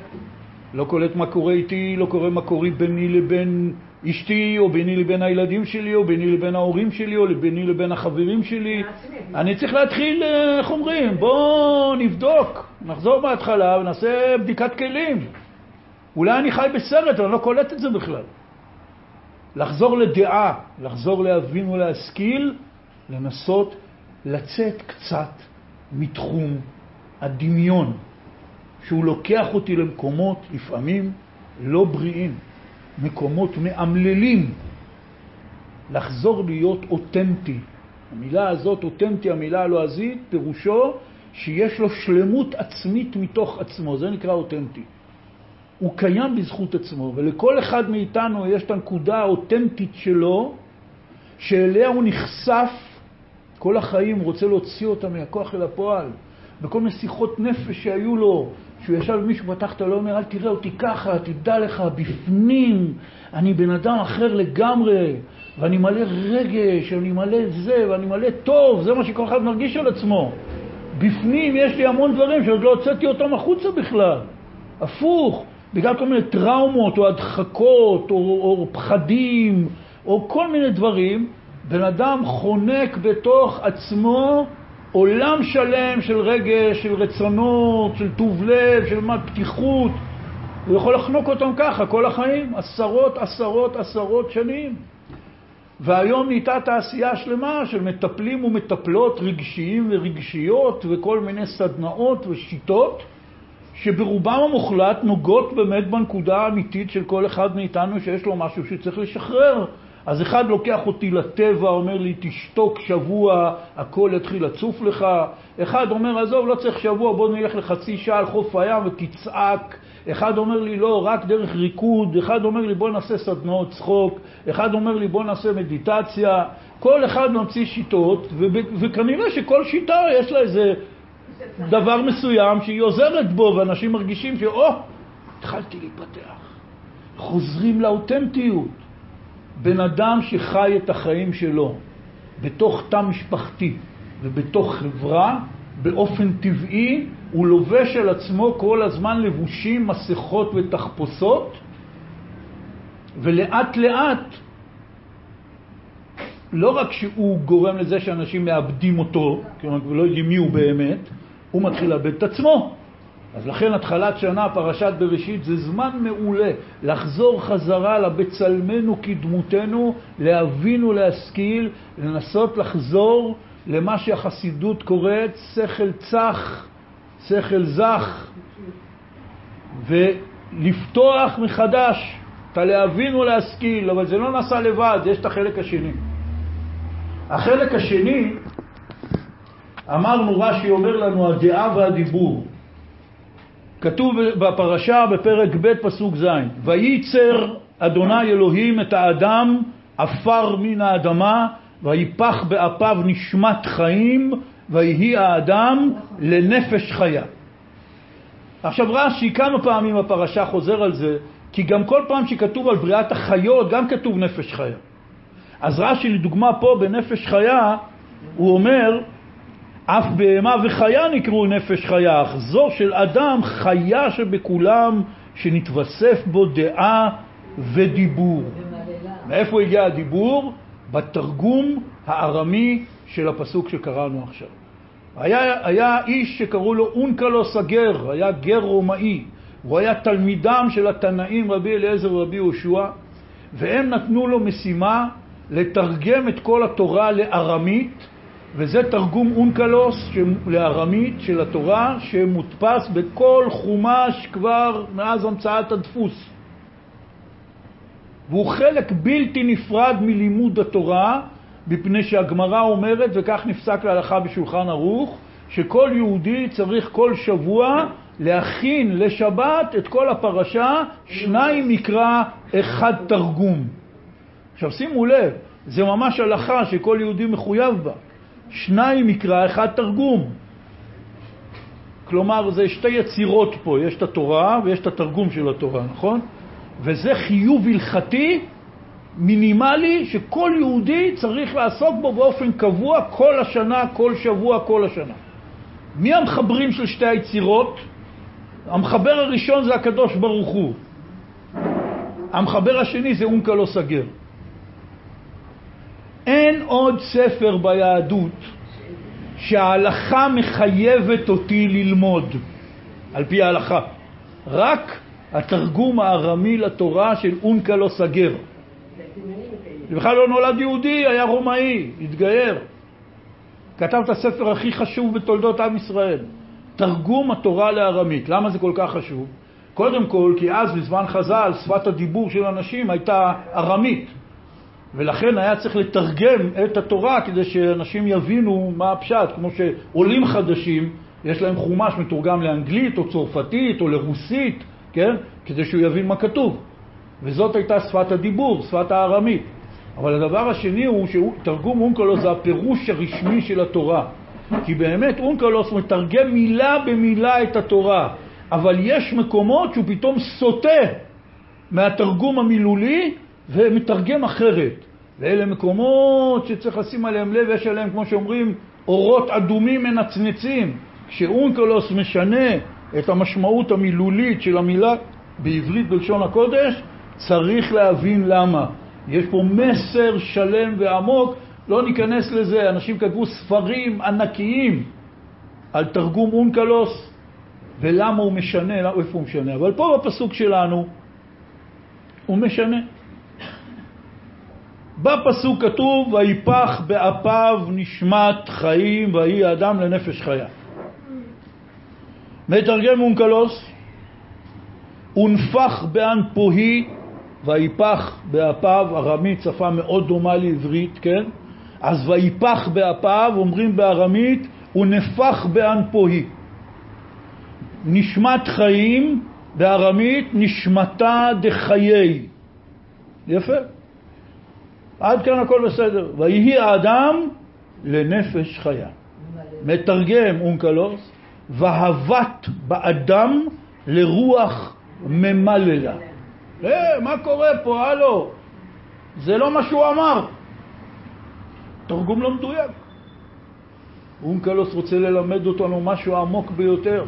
לא קולט מה קורה איתי, לא קורה מה קורה ביני לבין אשתי, או ביני לבין הילדים שלי, או ביני לבין ההורים שלי, או ביני לבין החברים שלי. אני צריך להתחיל, אה, איך אומרים, בואו נבדוק, נחזור מההתחלה ונעשה בדיקת כלים. אולי אני חי בסרט, אבל אני לא קולט את זה בכלל. לחזור לדעה, לחזור להבין ולהשכיל, לנסות לצאת קצת מתחום הדמיון, שהוא לוקח אותי למקומות לפעמים לא בריאים, מקומות מאמללים, לחזור להיות אותנטי. המילה הזאת, אותנטי, המילה הלועזית, פירושו שיש לו שלמות עצמית מתוך עצמו, זה נקרא אותנטי. הוא קיים בזכות עצמו, ולכל אחד מאיתנו יש את הנקודה האותנטית שלו, שאליה הוא נחשף כל החיים, הוא רוצה להוציא אותה מהכוח אל הפועל. בכל מיני שיחות נפש שהיו לו, שהוא ישב ומישהו פתח את הלא אומר, אל תראה אותי ככה, תדע לך, בפנים אני בן אדם אחר לגמרי, ואני מלא רגש, ואני מלא זה, ואני מלא טוב, זה מה שכל אחד מרגיש על עצמו. בפנים יש לי המון דברים שעוד לא הוצאתי אותם החוצה בכלל. הפוך, בגלל כל מיני טראומות או הדחקות או, או פחדים או כל מיני דברים, בן אדם חונק בתוך עצמו עולם שלם של רגש, של רצונות, של טוב לב, של מה, פתיחות. הוא יכול לחנוק אותם ככה כל החיים, עשרות, עשרות, עשרות שנים. והיום נהייתה תעשייה שלמה של מטפלים ומטפלות רגשיים ורגשיות וכל מיני סדנאות ושיטות שברובם המוחלט נוגעות באמת בנקודה האמיתית של כל אחד מאיתנו שיש לו משהו שצריך לשחרר. אז אחד לוקח אותי לטבע, אומר לי, תשתוק שבוע, הכל יתחיל לצוף לך. אחד אומר, עזוב, לא צריך שבוע, בוא נלך לחצי שעה על חוף הים ותצעק. אחד אומר לי, לא, רק דרך ריקוד. אחד אומר לי, בוא נעשה סדנאות צחוק. אחד אומר לי, בוא נעשה מדיטציה. כל אחד ממציא שיטות, וכנראה שכל שיטה יש לה איזה דבר מסוים שהיא עוזרת בו, ואנשים מרגישים שאו, התחלתי להיפתח. חוזרים לאותנטיות. בן אדם שחי את החיים שלו בתוך תא משפחתי ובתוך חברה, באופן טבעי הוא לובש על עצמו כל הזמן לבושים, מסכות ותחפושות, ולאט לאט לא רק שהוא גורם לזה שאנשים מאבדים אותו, כלומר, ולא יודעים מי הוא באמת, הוא מתחיל לאבד את עצמו. אז לכן התחלת שנה, פרשת בראשית, זה זמן מעולה לחזור חזרה לבצלמנו כדמותנו, להבין ולהשכיל, לנסות לחזור למה שהחסידות קוראת שכל צח, שכל זך, ולפתוח מחדש אתה להבין ולהשכיל, אבל זה לא נעשה לבד, יש את החלק השני. החלק השני, אמרנו, רש"י אומר לנו, הדעה והדיבור. כתוב בפרשה בפרק ב' פסוק ז', וייצר אדוני אלוהים את האדם עפר מן האדמה, ויפח באפיו נשמת חיים, ויהי האדם לנפש חיה. עכשיו רש"י כמה פעמים בפרשה חוזר על זה, כי גם כל פעם שכתוב על בריאת החיות, גם כתוב נפש חיה. אז רש"י לדוגמה פה בנפש חיה, הוא אומר, אף בהמה וחיה נקראו נפש חיה, אך זו של אדם חיה שבכולם, שנתווסף בו דעה ודיבור. מאיפה הגיע הדיבור? בתרגום הארמי של הפסוק שקראנו עכשיו. היה, היה איש שקראו לו אונקלוס הגר, היה גר רומאי. הוא היה תלמידם של התנאים רבי אליעזר ורבי יהושע, והם נתנו לו משימה לתרגם את כל התורה לארמית, וזה תרגום אונקלוס לארמית של התורה, שמודפס בכל חומש כבר מאז המצאת הדפוס. והוא חלק בלתי נפרד מלימוד התורה, מפני שהגמרא אומרת, וכך נפסק להלכה בשולחן ערוך, שכל יהודי צריך כל שבוע להכין לשבת את כל הפרשה, שניים מקרא, אחד תרגום. עכשיו שימו לב, זה ממש הלכה שכל יהודי מחויב בה. שניים מקרא, אחד תרגום. כלומר, זה שתי יצירות פה, יש את התורה ויש את התרגום של התורה, נכון? וזה חיוב הלכתי מינימלי שכל יהודי צריך לעסוק בו באופן קבוע כל השנה, כל שבוע, כל השנה. מי המחברים של שתי היצירות? המחבר הראשון זה הקדוש ברוך הוא. המחבר השני זה אונקלו סגר. אין עוד ספר ביהדות שההלכה מחייבת אותי ללמוד, על פי ההלכה. רק התרגום הארמי לתורה של אונקלו סגר. בכלל לא נולד יהודי, היה רומאי, התגייר. כתב את הספר הכי חשוב בתולדות עם ישראל, תרגום התורה לארמית. למה זה כל כך חשוב? קודם כל, כי אז בזמן חז"ל שפת הדיבור של אנשים הייתה ארמית, ולכן היה צריך לתרגם את התורה כדי שאנשים יבינו מה הפשט, כמו שעולים חדשים, יש להם חומש מתורגם לאנגלית או צרפתית או לרוסית, כן? כדי שהוא יבין מה כתוב. וזאת הייתה שפת הדיבור, שפת הארמית. אבל הדבר השני הוא שתרגום אונקלוס זה הפירוש הרשמי של התורה. כי באמת אונקלוס מתרגם מילה במילה את התורה, אבל יש מקומות שהוא פתאום סוטה מהתרגום המילולי ומתרגם אחרת. ואלה מקומות שצריך לשים עליהם לב, יש עליהם, כמו שאומרים, אורות אדומים מנצנצים. כשאונקלוס משנה את המשמעות המילולית של המילה בעברית בלשון הקודש, צריך להבין למה. יש פה מסר שלם ועמוק, לא ניכנס לזה, אנשים כתבו ספרים ענקיים על תרגום אונקלוס ולמה הוא משנה, איפה הוא משנה. אבל פה בפסוק שלנו הוא משנה. בפסוק כתוב, ויפח באפיו נשמת חיים, ויהי האדם לנפש חיה. מתרגם אונקלוס, ונפח באנפוהי ויפח באפיו, ארמית שפה מאוד דומה לעברית, כן? אז ויפח באפיו, אומרים בארמית, ונפח באנפוהי. נשמת חיים, בארמית, נשמתה דחיי. יפה. עד כאן הכל בסדר. ויהי האדם לנפש חיה. מתרגם אונקלוס, והבת באדם לרוח ממללה. אה, מה קורה פה? הלו, זה לא מה שהוא אמר. תרגום לא מדויק. אונקלוס רוצה ללמד אותנו משהו עמוק ביותר.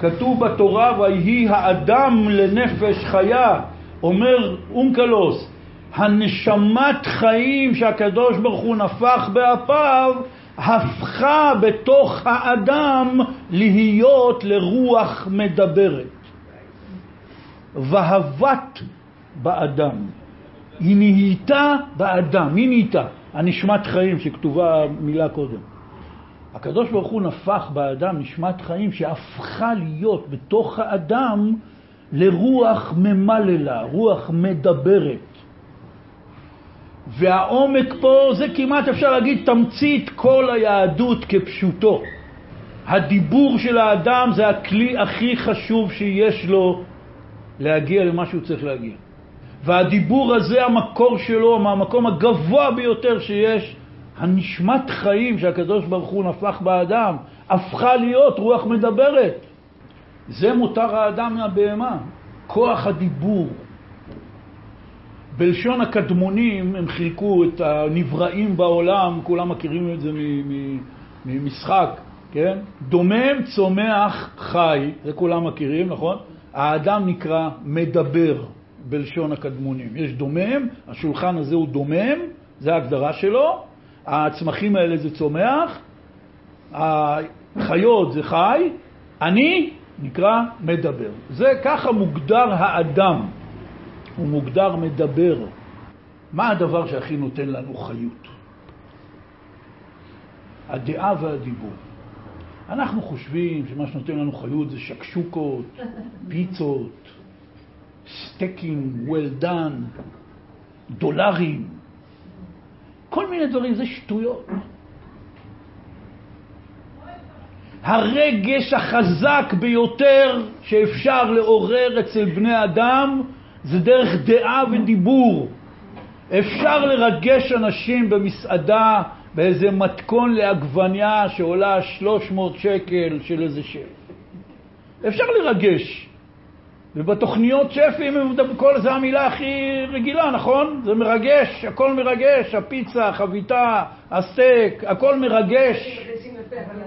כתוב בתורה, ויהי האדם לנפש חיה. אומר אונקלוס, הנשמת חיים שהקדוש ברוך הוא נפח באפיו, הפכה בתוך האדם להיות לרוח מדברת. והבת באדם. היא נהייתה באדם. מי נהייתה? הנשמת חיים שכתובה מילה קודם. הקדוש ברוך הוא נפח באדם נשמת חיים שהפכה להיות בתוך האדם לרוח ממללה, רוח מדברת. והעומק פה זה כמעט אפשר להגיד תמצית כל היהדות כפשוטו. הדיבור של האדם זה הכלי הכי חשוב שיש לו להגיע למה שהוא צריך להגיע. והדיבור הזה, המקור שלו, מהמקום הגבוה ביותר שיש, הנשמת חיים שהקדוש ברוך הוא נפח באדם, הפכה להיות רוח מדברת. זה מותר האדם מהבהמה, כוח הדיבור. בלשון הקדמונים הם חילקו את הנבראים בעולם, כולם מכירים את זה ממשחק, כן? דומם, צומח, חי, זה כולם מכירים, נכון? האדם נקרא מדבר בלשון הקדמונים. יש דומם, השולחן הזה הוא דומם, זה ההגדרה שלו, הצמחים האלה זה צומח, החיות זה חי, אני נקרא מדבר. זה ככה מוגדר האדם, הוא מוגדר מדבר. מה הדבר שהכי נותן לנו חיות? הדעה והדיבור. אנחנו חושבים שמה שנותן לנו חיות זה שקשוקות, פיצות, סטייקים, well done, דולרים, כל מיני דברים, זה שטויות. הרגש החזק ביותר שאפשר לעורר אצל בני אדם זה דרך דעה ודיבור. אפשר לרגש אנשים במסעדה באיזה מתכון לעגבניה שעולה 300 שקל של איזה שף. אפשר לרגש. ובתוכניות שפים כל זה המילה הכי רגילה, נכון? זה מרגש, הכל מרגש, הפיצה, החביתה, הסטייק, הכל מרגש.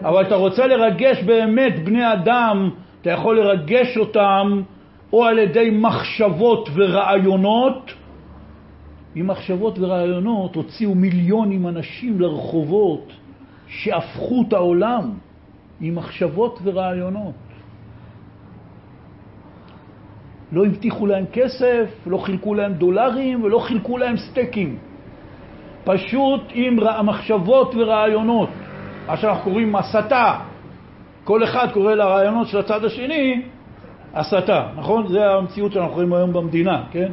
אבל אתה רוצה לרגש באמת בני אדם, אתה יכול לרגש אותם או על ידי מחשבות ורעיונות. עם מחשבות ורעיונות הוציאו מיליונים אנשים לרחובות שהפכו את העולם עם מחשבות ורעיונות. לא הבטיחו להם כסף, לא חילקו להם דולרים ולא חילקו להם סטייקים. פשוט עם מחשבות ורעיונות. מה שאנחנו קוראים הסתה. כל אחד קורא לרעיונות של הצד השני הסתה, נכון? זה המציאות שאנחנו רואים היום במדינה, כן?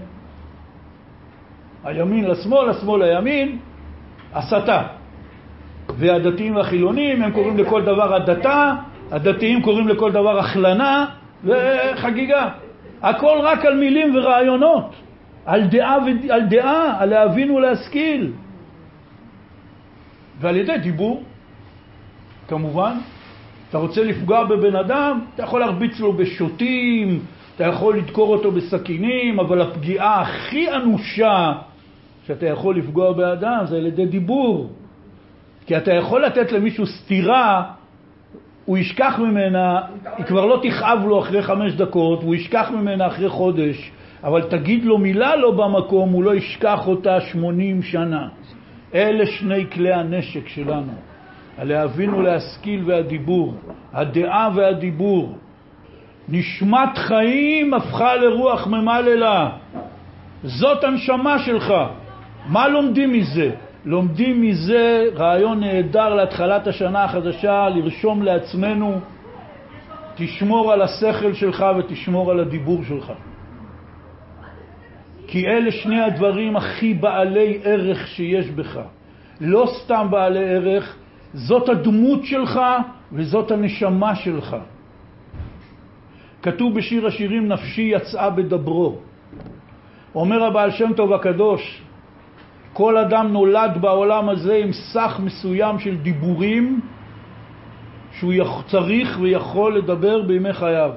הימין לשמאל, השמאל לימין, הסתה. והדתיים והחילונים, הם קוראים לכל דבר הדתה, הדתיים קוראים לכל דבר הכלנה וחגיגה. הכל רק על מילים ורעיונות, על דעה, ו... על דעה, על להבין ולהשכיל. ועל ידי דיבור, כמובן. אתה רוצה לפגוע בבן אדם, אתה יכול להרביץ לו בשוטים, אתה יכול לדקור אותו בסכינים, אבל הפגיעה הכי אנושה שאתה יכול לפגוע באדם זה על ידי דיבור. כי אתה יכול לתת למישהו סתירה הוא ישכח ממנה, היא כבר לא תכאב לו אחרי חמש דקות, הוא ישכח ממנה אחרי חודש, אבל תגיד לו מילה לא במקום, הוא לא ישכח אותה שמונים שנה. אלה שני כלי הנשק שלנו, הלהבין ולהשכיל והדיבור, הדעה והדיבור. נשמת חיים הפכה לרוח ממללה. זאת הנשמה שלך. מה לומדים מזה? לומדים מזה רעיון נהדר להתחלת השנה החדשה, לרשום לעצמנו, תשמור על השכל שלך ותשמור על הדיבור שלך. כי אלה שני הדברים הכי בעלי ערך שיש בך. לא סתם בעלי ערך, זאת הדמות שלך וזאת הנשמה שלך. כתוב בשיר השירים, נפשי יצאה בדברו. אומר הבעל שם טוב הקדוש, כל אדם נולד בעולם הזה עם סך מסוים של דיבורים שהוא צריך ויכול לדבר בימי חייו.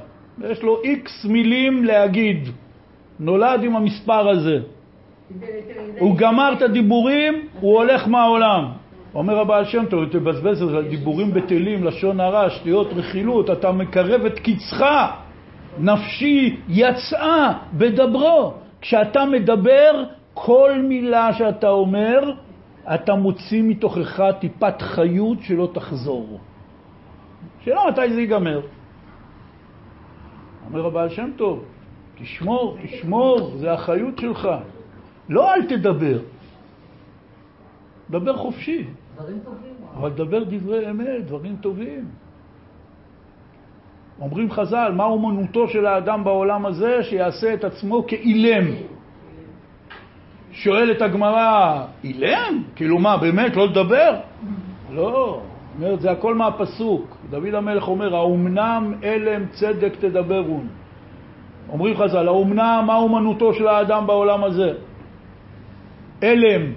יש לו איקס מילים להגיד. נולד עם המספר הזה. הוא גמר את הדיבורים, הוא הולך מהעולם. אומר הבעל שם טוב, תבזבז על דיבורים בטלים, לשון הרע, שטויות, רכילות, אתה מקרב את קצך. נפשי יצאה בדברו. כשאתה מדבר, כל מילה שאתה אומר, אתה מוציא מתוכך טיפת חיות שלא תחזור. שאלה מתי זה ייגמר. אומר הבעל שם טוב, תשמור, תשמור, זה החיות שלך. לא אל תדבר, דבר חופשי. דברים טובים. אבל דבר דברי אמת, דברים טובים. אומרים חז"ל, מה אומנותו של האדם בעולם הזה? שיעשה את עצמו כאילם. שואלת הגמרא, אילם? כאילו מה, באמת, לא לדבר? לא, אומרת, זה הכל מהפסוק. דוד המלך אומר, האומנם אלם צדק תדברון. אומרים חז"ל, האומנם, מה אומנותו של האדם בעולם הזה? אלם,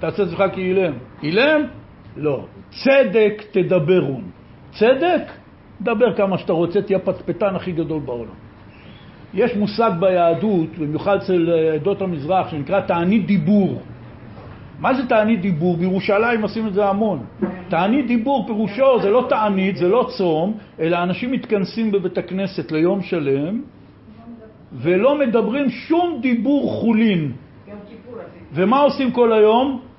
תעשה עצמך כאילם. אילם? לא. צדק תדברון. צדק? דבר כמה שאתה רוצה, תהיה הפטפטן הכי גדול בעולם. יש מושג ביהדות, במיוחד אצל עדות המזרח, שנקרא תענית דיבור. מה זה תענית דיבור? בירושלים עושים את זה המון. תענית דיבור פירושו, זה לא תענית, זה לא צום, אלא אנשים מתכנסים בבית הכנסת ליום שלם, ולא מדברים שום דיבור חולין. ומה עושים כל היום?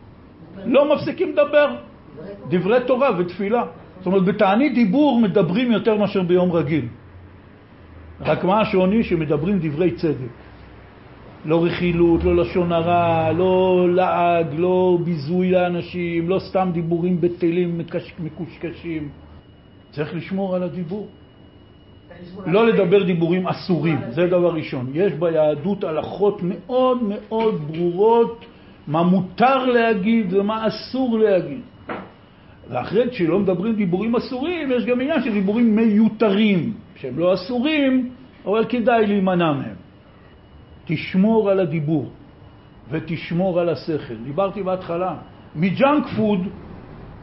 לא מפסיקים לדבר. דברי תורה ותפילה. זאת אומרת, בתענית דיבור מדברים יותר מאשר ביום רגיל. רק מה השוני? שמדברים דברי צדק. לא רכילות, לא לשון הרע, לא לעג, לא ביזוי לאנשים, לא סתם דיבורים בטלים מקושקשים. צריך לשמור על הדיבור. לא לדבר דיבורים אסורים, זה דבר ראשון. יש ביהדות הלכות מאוד מאוד ברורות מה מותר להגיד ומה אסור להגיד. ואחרי כשלא מדברים דיבורים אסורים, יש גם עניין של דיבורים מיותרים, שהם לא אסורים, אבל כדאי להימנע מהם. תשמור על הדיבור ותשמור על השכל. דיברתי בהתחלה, מ junk food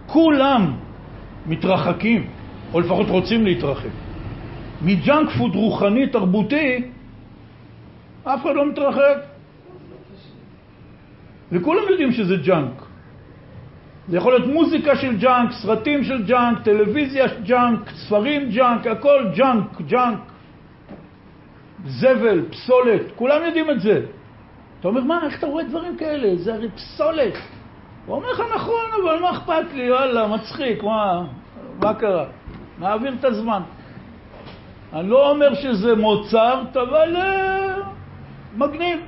כולם מתרחקים, או לפחות רוצים להתרחק. מ junk food רוחני תרבותי, אף אחד לא מתרחק. וכולם יודעים שזה junk. זה יכול להיות מוזיקה של junk, סרטים של junk, טלוויזיה של junk, ספרים junk, הכל junk, junk. זבל, פסולת, כולם יודעים את זה. אתה אומר, מה, איך אתה רואה דברים כאלה? זה הרי פסולת. הוא אומר לך, נכון, אבל מה אכפת לי, וואלה, מצחיק, מה, מה קרה? נעביר את הזמן. אני לא אומר שזה מוצרט, אבל uh, מגניב.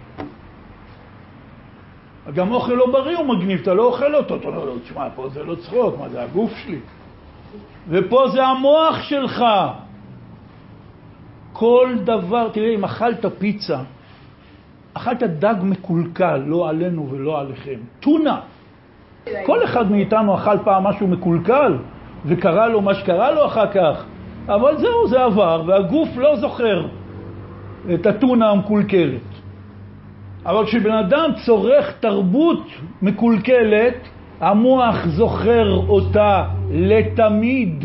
גם אוכל לא בריא הוא מגניב, אתה לא אוכל אותו, אתה אומר לו, תשמע, פה זה לא צחוק, מה זה הגוף שלי? ופה זה המוח שלך. כל דבר, תראה, אם אכלת פיצה, אכלת דג מקולקל, לא עלינו ולא עליכם. טונה. כל אחד מאיתנו אכל פעם משהו מקולקל, וקרה לו מה שקרה לו אחר כך, אבל זהו, זה עבר, והגוף לא זוכר את הטונה המקולקלת. אבל כשבן אדם צורך תרבות מקולקלת, המוח זוכר אותה לתמיד.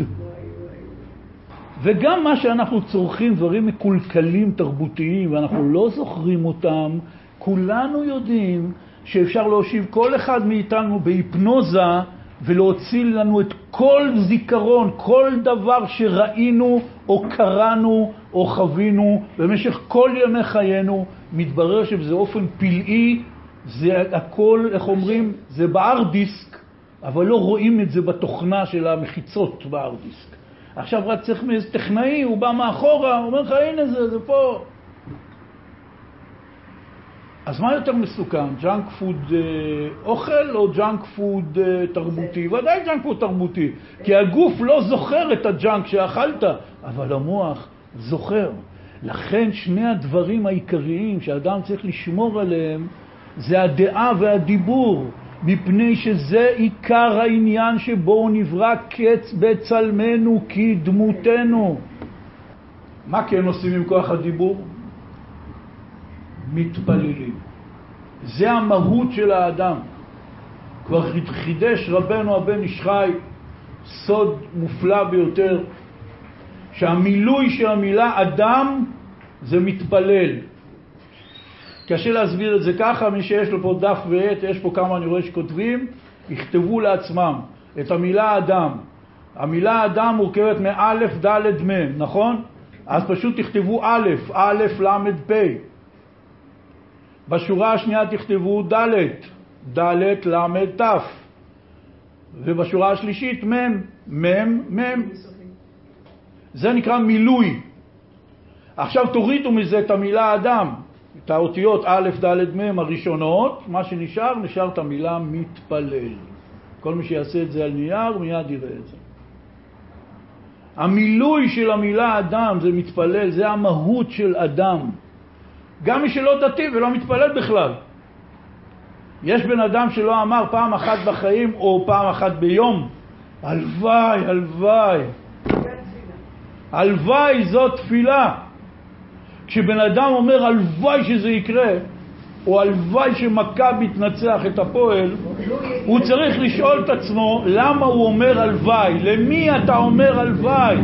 וגם מה שאנחנו צורכים, דברים מקולקלים תרבותיים, ואנחנו לא זוכרים אותם, כולנו יודעים שאפשר להושיב כל אחד מאיתנו בהיפנוזה ולהוציא לנו את כל זיכרון, כל דבר שראינו או קראנו או חווינו במשך כל ימי חיינו, מתברר שבזה אופן פלאי, זה הכל, איך אומרים, זה בארט דיסק, אבל לא רואים את זה בתוכנה של המחיצות ב hard disk. עכשיו רק צריך מאיזה טכנאי, הוא בא מאחורה, הוא אומר לך, הנה זה, זה פה. אז מה יותר מסוכן, junk food אה, אוכל או junk food אה, תרבותי? ודאי junk food תרבותי, כי הגוף לא זוכר את ה junk שאכלת, אבל המוח זוכר. לכן שני הדברים העיקריים שאדם צריך לשמור עליהם זה הדעה והדיבור, מפני שזה עיקר העניין שבו הוא נברא קץ בצלמנו כדמותנו. מה כן עושים עם כוח הדיבור? מתפללים. זה המהות של האדם. כבר חידש רבנו הבן איש חי סוד מופלא ביותר, שהמילוי של המילה אדם זה מתפלל. קשה להסביר את זה ככה, מי שיש לו פה דף ועט, יש פה כמה אני רואה שכותבים, יכתבו לעצמם את המילה אדם. המילה אדם מורכבת מאלף, דלת, מ', נכון? אז פשוט תכתבו א', א', ל', פ'. בשורה השנייה תכתבו ד', ד', ל', ת'. ובשורה השלישית מ', מ', מ'. זה נקרא מילוי. עכשיו תורידו מזה את המילה אדם, את האותיות א', ד', מ' הראשונות, מה שנשאר, נשאר את המילה מתפלל. כל מי שיעשה את זה על נייר מיד יראה את זה. המילוי של המילה אדם זה מתפלל, זה המהות של אדם. גם מי שלא דתי ולא מתפלל בכלל. יש בן אדם שלא אמר פעם אחת בחיים או פעם אחת ביום, הלוואי, הלוואי. הלוואי זו תפילה. כשבן אדם אומר הלוואי שזה יקרה, או הלוואי שמכבי תנצח את הפועל, הוא צריך לשאול את עצמו למה הוא אומר הלוואי, למי אתה אומר הלוואי.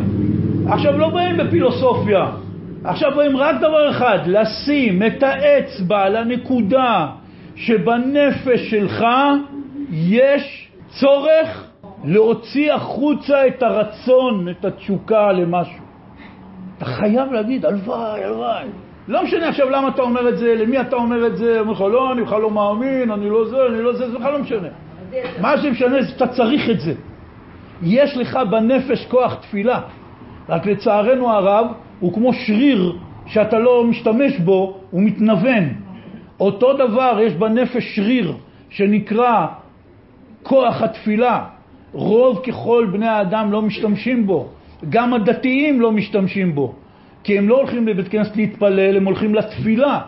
עכשיו לא באים בפילוסופיה, עכשיו באים רק דבר אחד, לשים את האצבע על הנקודה שבנפש שלך יש צורך להוציא החוצה את הרצון, את התשוקה למשהו. אתה חייב להגיד הלוואי, הלוואי. לא משנה עכשיו למה אתה אומר את זה, למי אתה אומר את זה, אומר לך לא, אני בכלל לא מאמין, אני לא זה, אני לא זה, זה בכלל לא משנה. מה שמשנה זה שאתה צריך את זה. יש לך בנפש כוח תפילה, רק לצערנו הרב הוא כמו שריר שאתה לא משתמש בו, הוא מתנוון. אותו דבר יש בנפש שריר שנקרא כוח התפילה. רוב ככל בני האדם לא משתמשים בו, גם הדתיים לא משתמשים בו. כי הם לא הולכים לבית כנסת להתפלל, הם הולכים לתפילה.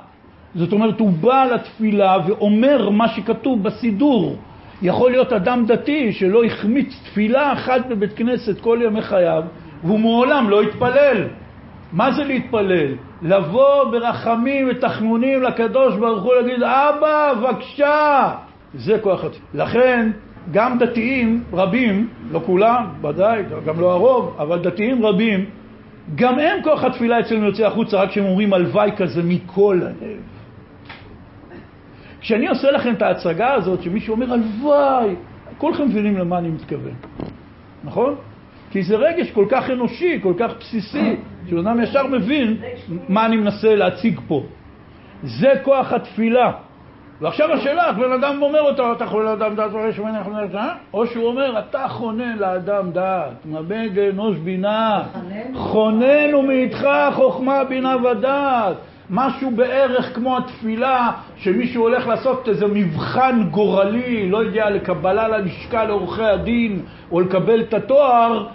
זאת אומרת, הוא בא לתפילה ואומר מה שכתוב בסידור. יכול להיות אדם דתי שלא החמיץ תפילה אחת בבית כנסת כל ימי חייו, והוא מעולם לא התפלל. מה זה להתפלל? לבוא ברחמים ותחנונים לקדוש ברוך הוא להגיד, אבא, בבקשה! זה כוח התפילה. לכן, גם דתיים רבים, לא כולם, ודאי, גם לא הרוב, אבל דתיים רבים, גם הם כוח התפילה אצלנו יוצא החוצה רק כשהם אומרים הלוואי כזה מכל הלב. כשאני עושה לכם את ההצגה הזאת, שמישהו אומר הלוואי, כולכם מבינים למה אני מתכוון, נכון? כי זה רגש כל כך אנושי, כל כך בסיסי, שאדם ישר מבין מה אני מנסה להציג פה. זה כוח התפילה. ועכשיו השאלה, בן אדם אומר אותו, אתה חונן לאדם דעת ורש ממני חונן לאדם או שהוא אומר, אתה חונן לאדם דעת, מבן אנוש בינה, חונן ומאיתך חוכמה בינה ודעת. משהו בערך כמו התפילה, שמישהו הולך לעשות איזה מבחן גורלי, לא יודע, לקבלה ללשכה לעורכי הדין, או לקבל את התואר,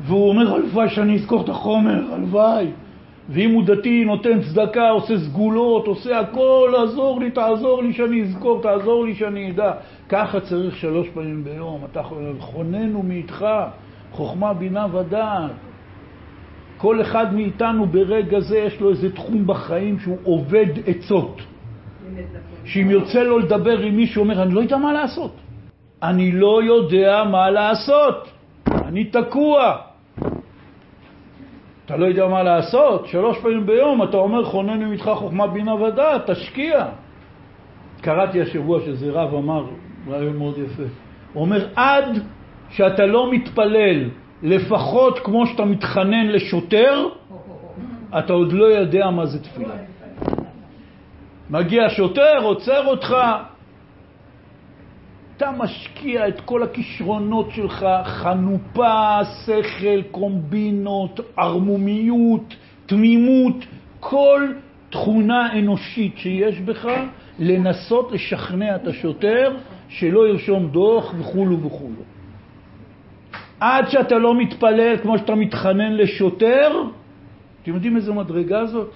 והוא אומר, הלוואי שאני אזכור את החומר, הלוואי. ואם הוא דתי, נותן צדקה, עושה סגולות, עושה הכל, עזור לי, תעזור לי שאני אזכור, תעזור לי שאני אדע. ככה צריך שלוש פעמים ביום. אתה חוננו מאיתך, חוכמה, בינה ודעת. כל אחד מאיתנו ברגע זה יש לו איזה תחום בחיים שהוא עובד עצות. שאם יוצא לו לדבר עם מישהו, אומר, אני לא יודע מה לעשות. אני לא יודע מה לעשות. אני תקוע. אתה לא יודע מה לעשות, שלוש פעמים ביום אתה אומר חונן ממתך חוכמה בינה ודעת, תשקיע. קראתי השבוע שזה רב אמר, רעיון מאוד יפה. הוא אומר, עד שאתה לא מתפלל לפחות כמו שאתה מתחנן לשוטר, אתה עוד לא יודע מה זה תפילה. מגיע שוטר, עוצר אותך, אתה משקיע את כל הכישרונות שלך, חנופה, שכל, קומבינות, ערמומיות, תמימות, כל תכונה אנושית שיש בך, לנסות לשכנע את השוטר שלא ירשום דוח וכולו וכולו. עד שאתה לא מתפלל כמו שאתה מתחנן לשוטר, אתם יודעים איזה מדרגה זאת?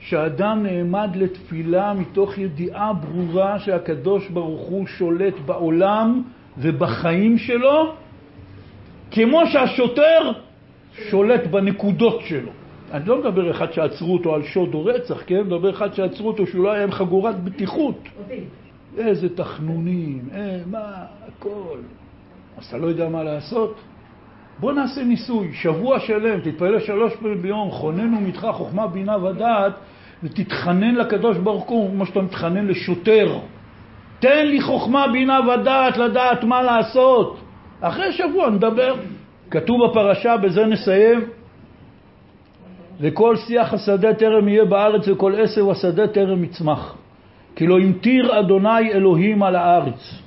שאדם נעמד לתפילה מתוך ידיעה ברורה שהקדוש ברוך הוא שולט בעולם ובחיים שלו, כמו שהשוטר שולט בנקודות שלו. אני לא מדבר אחד שעצרו אותו על שוד או רצח, כן? אני מדבר אחד שעצרו אותו שהוא לא היה עם חגורת בטיחות. איזה תחנונים, אה, מה, הכל. אז אתה לא יודע מה לעשות? בוא נעשה ניסוי, שבוע שלם, תתפלל שלוש פעמים ביום, חוננו מתך חוכמה, בינה ודעת, ותתחנן לקדוש ברוך הוא כמו שאתה מתחנן לשוטר. תן לי חוכמה, בינה ודעת, לדעת מה לעשות. אחרי שבוע נדבר. כתוב בפרשה, בזה נסיים, וכל שיח השדה טרם יהיה בארץ וכל עשב השדה טרם יצמח. כי לא המטיר אדוני אלוהים על הארץ.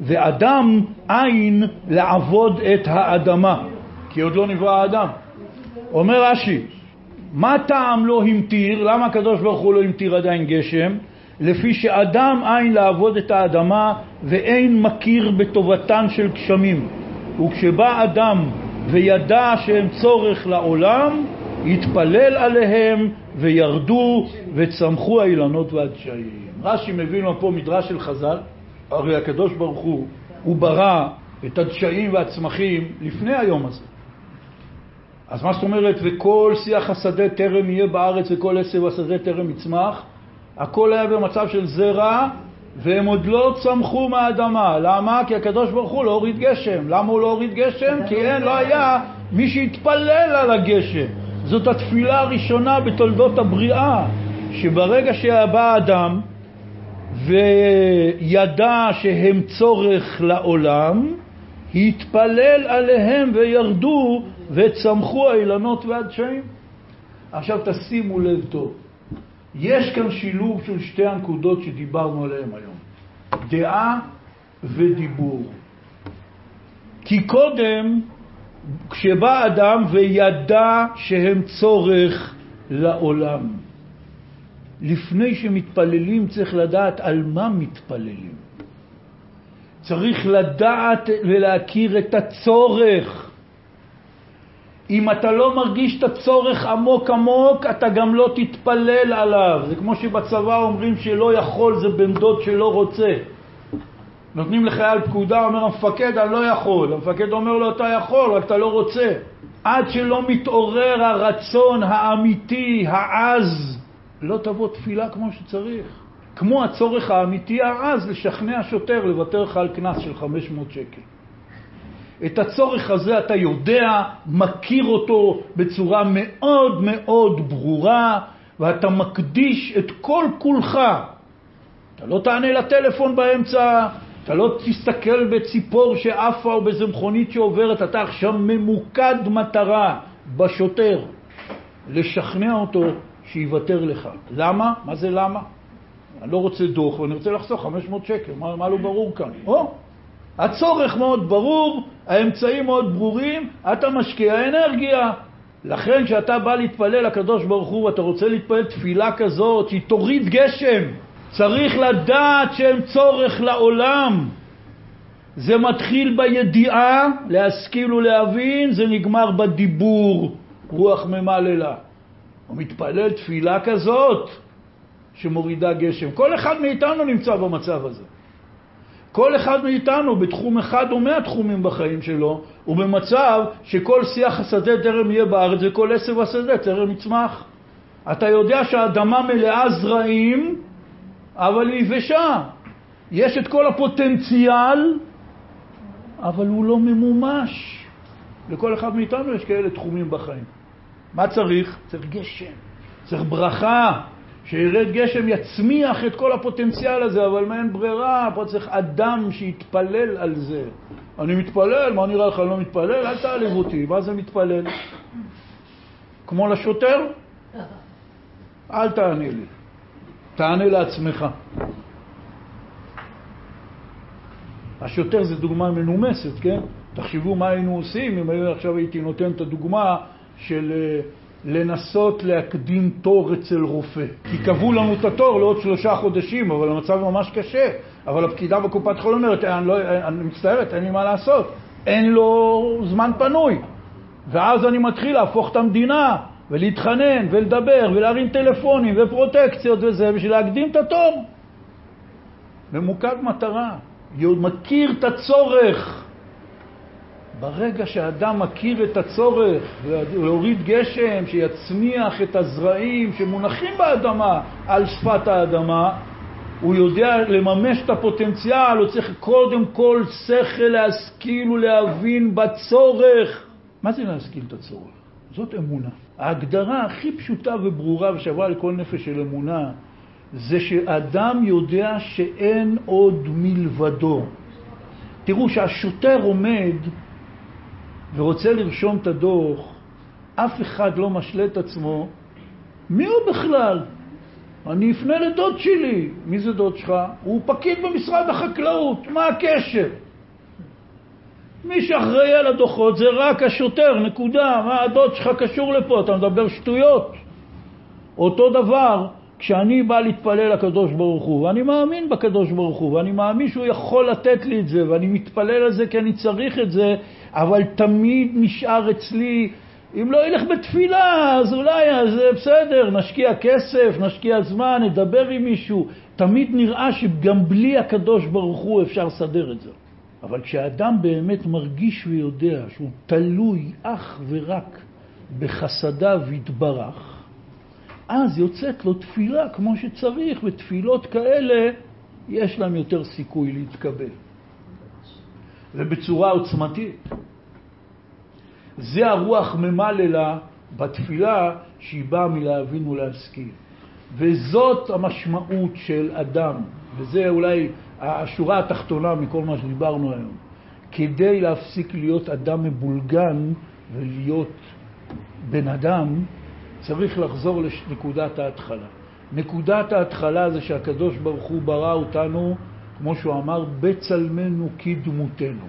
ואדם אין לעבוד את האדמה, כי עוד לא נברא האדם. אומר רש"י, מה טעם לא המטיר? למה הקדוש ברוך הוא לא המטיר עדיין גשם? לפי שאדם אין לעבוד את האדמה ואין מכיר בטובתן של גשמים. וכשבא אדם וידע שהם צורך לעולם, התפלל עליהם וירדו וצמחו האילנות והדשאים. רש"י מביא לנו פה מדרש של חז"ל, הרי הקדוש ברוך הוא, הוא ברא את הדשאים והצמחים לפני היום הזה. אז מה זאת אומרת, וכל שיח השדה טרם יהיה בארץ וכל עשב השדה טרם יצמח? הכל היה במצב של זרע והם עוד לא צמחו מהאדמה. למה? כי הקדוש ברוך הוא לא הוריד גשם. למה הוא לא הוריד גשם? כי אין, לא היה מי שיתפלל על הגשם. זאת התפילה הראשונה בתולדות הבריאה, שברגע שבא אדם וידע שהם צורך לעולם, התפלל עליהם וירדו וצמחו האילנות והדשאים. עכשיו תשימו לב טוב, יש כאן שילוב של שתי הנקודות שדיברנו עליהן היום, דעה ודיבור. כי קודם, כשבא אדם וידע שהם צורך לעולם, לפני שמתפללים צריך לדעת על מה מתפללים. צריך לדעת ולהכיר את הצורך. אם אתה לא מרגיש את הצורך עמוק עמוק, אתה גם לא תתפלל עליו. זה כמו שבצבא אומרים שלא יכול זה בן דוד שלא רוצה. נותנים לחייל פקודה, אומר המפקד, אני לא יכול. המפקד אומר לו, אתה יכול, רק אתה לא רוצה. עד שלא מתעורר הרצון האמיתי, העז, לא תבוא תפילה כמו שצריך. כמו הצורך האמיתי העז לשכנע שוטר לוותר לך על קנס של 500 שקל. את הצורך הזה אתה יודע, מכיר אותו בצורה מאוד מאוד ברורה, ואתה מקדיש את כל כולך. אתה לא תענה לטלפון באמצע, אתה לא תסתכל בציפור שעפה או באיזה מכונית שעוברת, אתה עכשיו ממוקד מטרה בשוטר, לשכנע אותו שיוותר לך. למה? מה זה למה? אני לא רוצה דוח ואני רוצה לחסוך 500 שקל, מה, מה לא ברור כאן? או, הצורך מאוד ברור, האמצעים מאוד ברורים, אתה משקיע אנרגיה. לכן כשאתה בא להתפלל לקדוש ברוך הוא ואתה רוצה להתפלל תפילה כזאת שהיא תוריד גשם, צריך לדעת שהם צורך לעולם. זה מתחיל בידיעה, להשכיל ולהבין, זה נגמר בדיבור, רוח ממללה. הוא מתפלל תפילה כזאת שמורידה גשם. כל אחד מאיתנו נמצא במצב הזה. כל אחד מאיתנו בתחום אחד או מהתחומים בחיים שלו הוא במצב שכל שיח השדה טרם יהיה בארץ וכל עשב השדה טרם יצמח. אתה יודע שהאדמה מלאה זרעים, אבל היא יבשה. יש את כל הפוטנציאל, אבל הוא לא ממומש. לכל אחד מאיתנו יש כאלה תחומים בחיים. מה צריך? צריך גשם, צריך ברכה, שירד גשם יצמיח את כל הפוטנציאל הזה, אבל מה אין ברירה, פה צריך אדם שיתפלל על זה. אני מתפלל, מה נראה לך, אני לא מתפלל? אל תעליב אותי, מה זה מתפלל? כמו לשוטר? אל תענה לי, תענה לעצמך. השוטר זה דוגמה מנומסת, כן? תחשבו מה היינו עושים אם עכשיו הייתי נותן את הדוגמה של אה, לנסות להקדים תור אצל רופא. כי קבעו לנו את התור לעוד שלושה חודשים, אבל המצב ממש קשה. אבל הפקידה בקופת חולים אומרת, אני, לא, אני מצטערת, אין לי מה לעשות. אין לו זמן פנוי. ואז אני מתחיל להפוך את המדינה, ולהתחנן, ולדבר, ולהרים טלפונים, ופרוטקציות וזה, בשביל להקדים את התור. ממוקד מטרה. מכיר את הצורך. ברגע שאדם מכיר את הצורך להוריד גשם שיצמיח את הזרעים שמונחים באדמה על שפת האדמה, הוא יודע לממש את הפוטנציאל, הוא צריך קודם כל שכל להשכיל ולהבין בצורך. מה זה להשכיל את הצורך? זאת אמונה. ההגדרה הכי פשוטה וברורה ושווה לכל נפש של אמונה זה שאדם יודע שאין עוד מלבדו. תראו, שהשוטר עומד ורוצה לרשום את הדוח, אף אחד לא משלה את עצמו, מי הוא בכלל? אני אפנה לדוד שלי. מי זה דוד שלך? הוא פקיד במשרד החקלאות, מה הקשר? מי שאחראי על הדוחות זה רק השוטר, נקודה. מה הדוד שלך קשור לפה? אתה מדבר שטויות. אותו דבר, כשאני בא להתפלל לקדוש ברוך הוא, ואני מאמין בקדוש ברוך הוא, ואני מאמין שהוא יכול לתת לי את זה, ואני מתפלל על זה כי אני צריך את זה, אבל תמיד נשאר אצלי, אם לא ילך בתפילה, אז אולי, אז בסדר, נשקיע כסף, נשקיע זמן, נדבר עם מישהו. תמיד נראה שגם בלי הקדוש ברוך הוא אפשר לסדר את זה. אבל כשאדם באמת מרגיש ויודע שהוא תלוי אך ורק בחסדיו יתברך, אז יוצאת לו תפילה כמו שצריך, ותפילות כאלה יש להם יותר סיכוי להתקבל. ובצורה עוצמתית. זה הרוח ממללה בתפילה שהיא באה מלהבין ולהשכיל. וזאת המשמעות של אדם, וזה אולי השורה התחתונה מכל מה שדיברנו היום. כדי להפסיק להיות אדם מבולגן ולהיות בן אדם, צריך לחזור לנקודת ההתחלה. נקודת ההתחלה זה שהקדוש ברוך הוא ברא אותנו, כמו שהוא אמר, בצלמנו כדמותנו.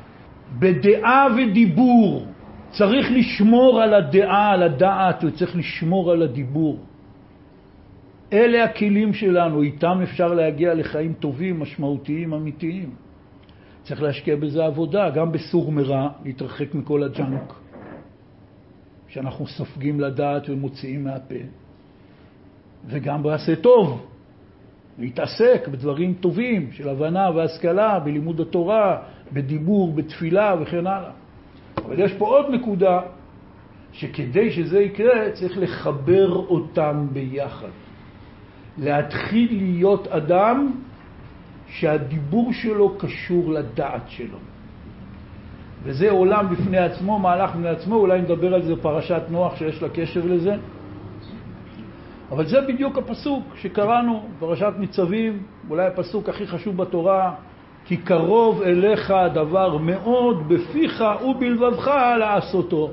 בדעה ודיבור. צריך לשמור על הדעה, על הדעת, וצריך לשמור על הדיבור. אלה הכלים שלנו, איתם אפשר להגיע לחיים טובים, משמעותיים, אמיתיים. צריך להשקיע בזה עבודה, גם בסור מרע, להתרחק מכל הג'אנק שאנחנו סופגים לדעת ומוציאים מהפה, וגם בעשה טוב, להתעסק בדברים טובים של הבנה והשכלה, בלימוד התורה, בדיבור, בתפילה וכן הלאה. אבל יש פה עוד נקודה, שכדי שזה יקרה צריך לחבר אותם ביחד. להתחיל להיות אדם שהדיבור שלו קשור לדעת שלו. וזה עולם בפני עצמו, מהלך בפני עצמו, אולי נדבר על זה בפרשת נוח שיש לה קשר לזה. אבל זה בדיוק הפסוק שקראנו, פרשת ניצבים, אולי הפסוק הכי חשוב בתורה, כי קרוב אליך הדבר מאוד בפיך ובלבבך לעשותו.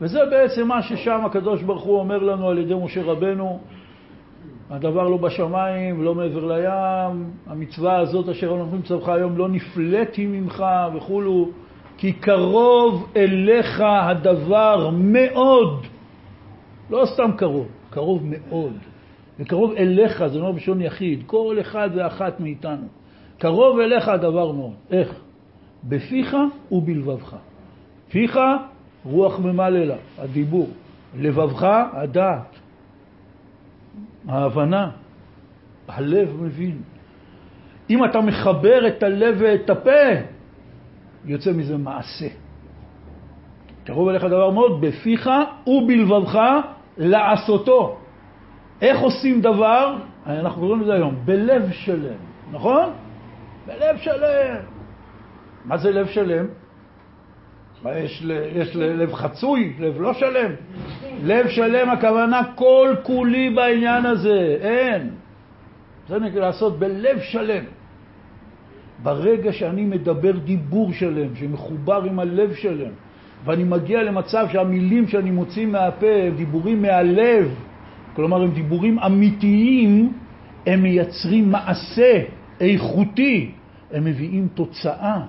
וזה בעצם מה ששם הקדוש ברוך הוא אומר לנו על ידי משה רבנו, הדבר לא בשמיים ולא מעבר לים, המצווה הזאת אשר אנחנו מצווך היום לא נפלאתי ממך וכולו, כי קרוב אליך הדבר מאוד, לא סתם קרוב, קרוב מאוד. וקרוב אליך, זה לא בשון יחיד, כל אחד ואחת מאיתנו. קרוב אליך הדבר מאוד. איך? בפיך ובלבבך. פיך, רוח ממללה, הדיבור. לבבך, הדעת. ההבנה, הלב מבין. אם אתה מחבר את הלב ואת הפה, יוצא מזה מעשה. קרוב אליך דבר מאוד, בפיך ובלבבך לעשותו. איך עושים דבר? אנחנו קוראים לזה היום, בלב שלם, נכון? בלב שלם. מה זה לב שלם? מה, יש, יש לב חצוי, לב לא שלם. לב שלם הכוונה כל כולי בעניין הזה, אין. זה נקרא לעשות בלב שלם. ברגע שאני מדבר דיבור שלם, שמחובר עם הלב שלם, ואני מגיע למצב שהמילים שאני מוציא מהפה הם דיבורים מהלב, כלומר הם דיבורים אמיתיים, הם מייצרים מעשה איכותי, הם מביאים תוצאה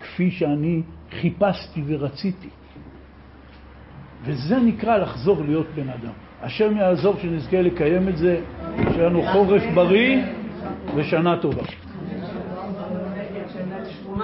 כפי שאני חיפשתי ורציתי. וזה נקרא לחזור להיות בן אדם. השם יעזור שנזכה לקיים את זה, שיהיה לנו חורף בריא ושנה טובה.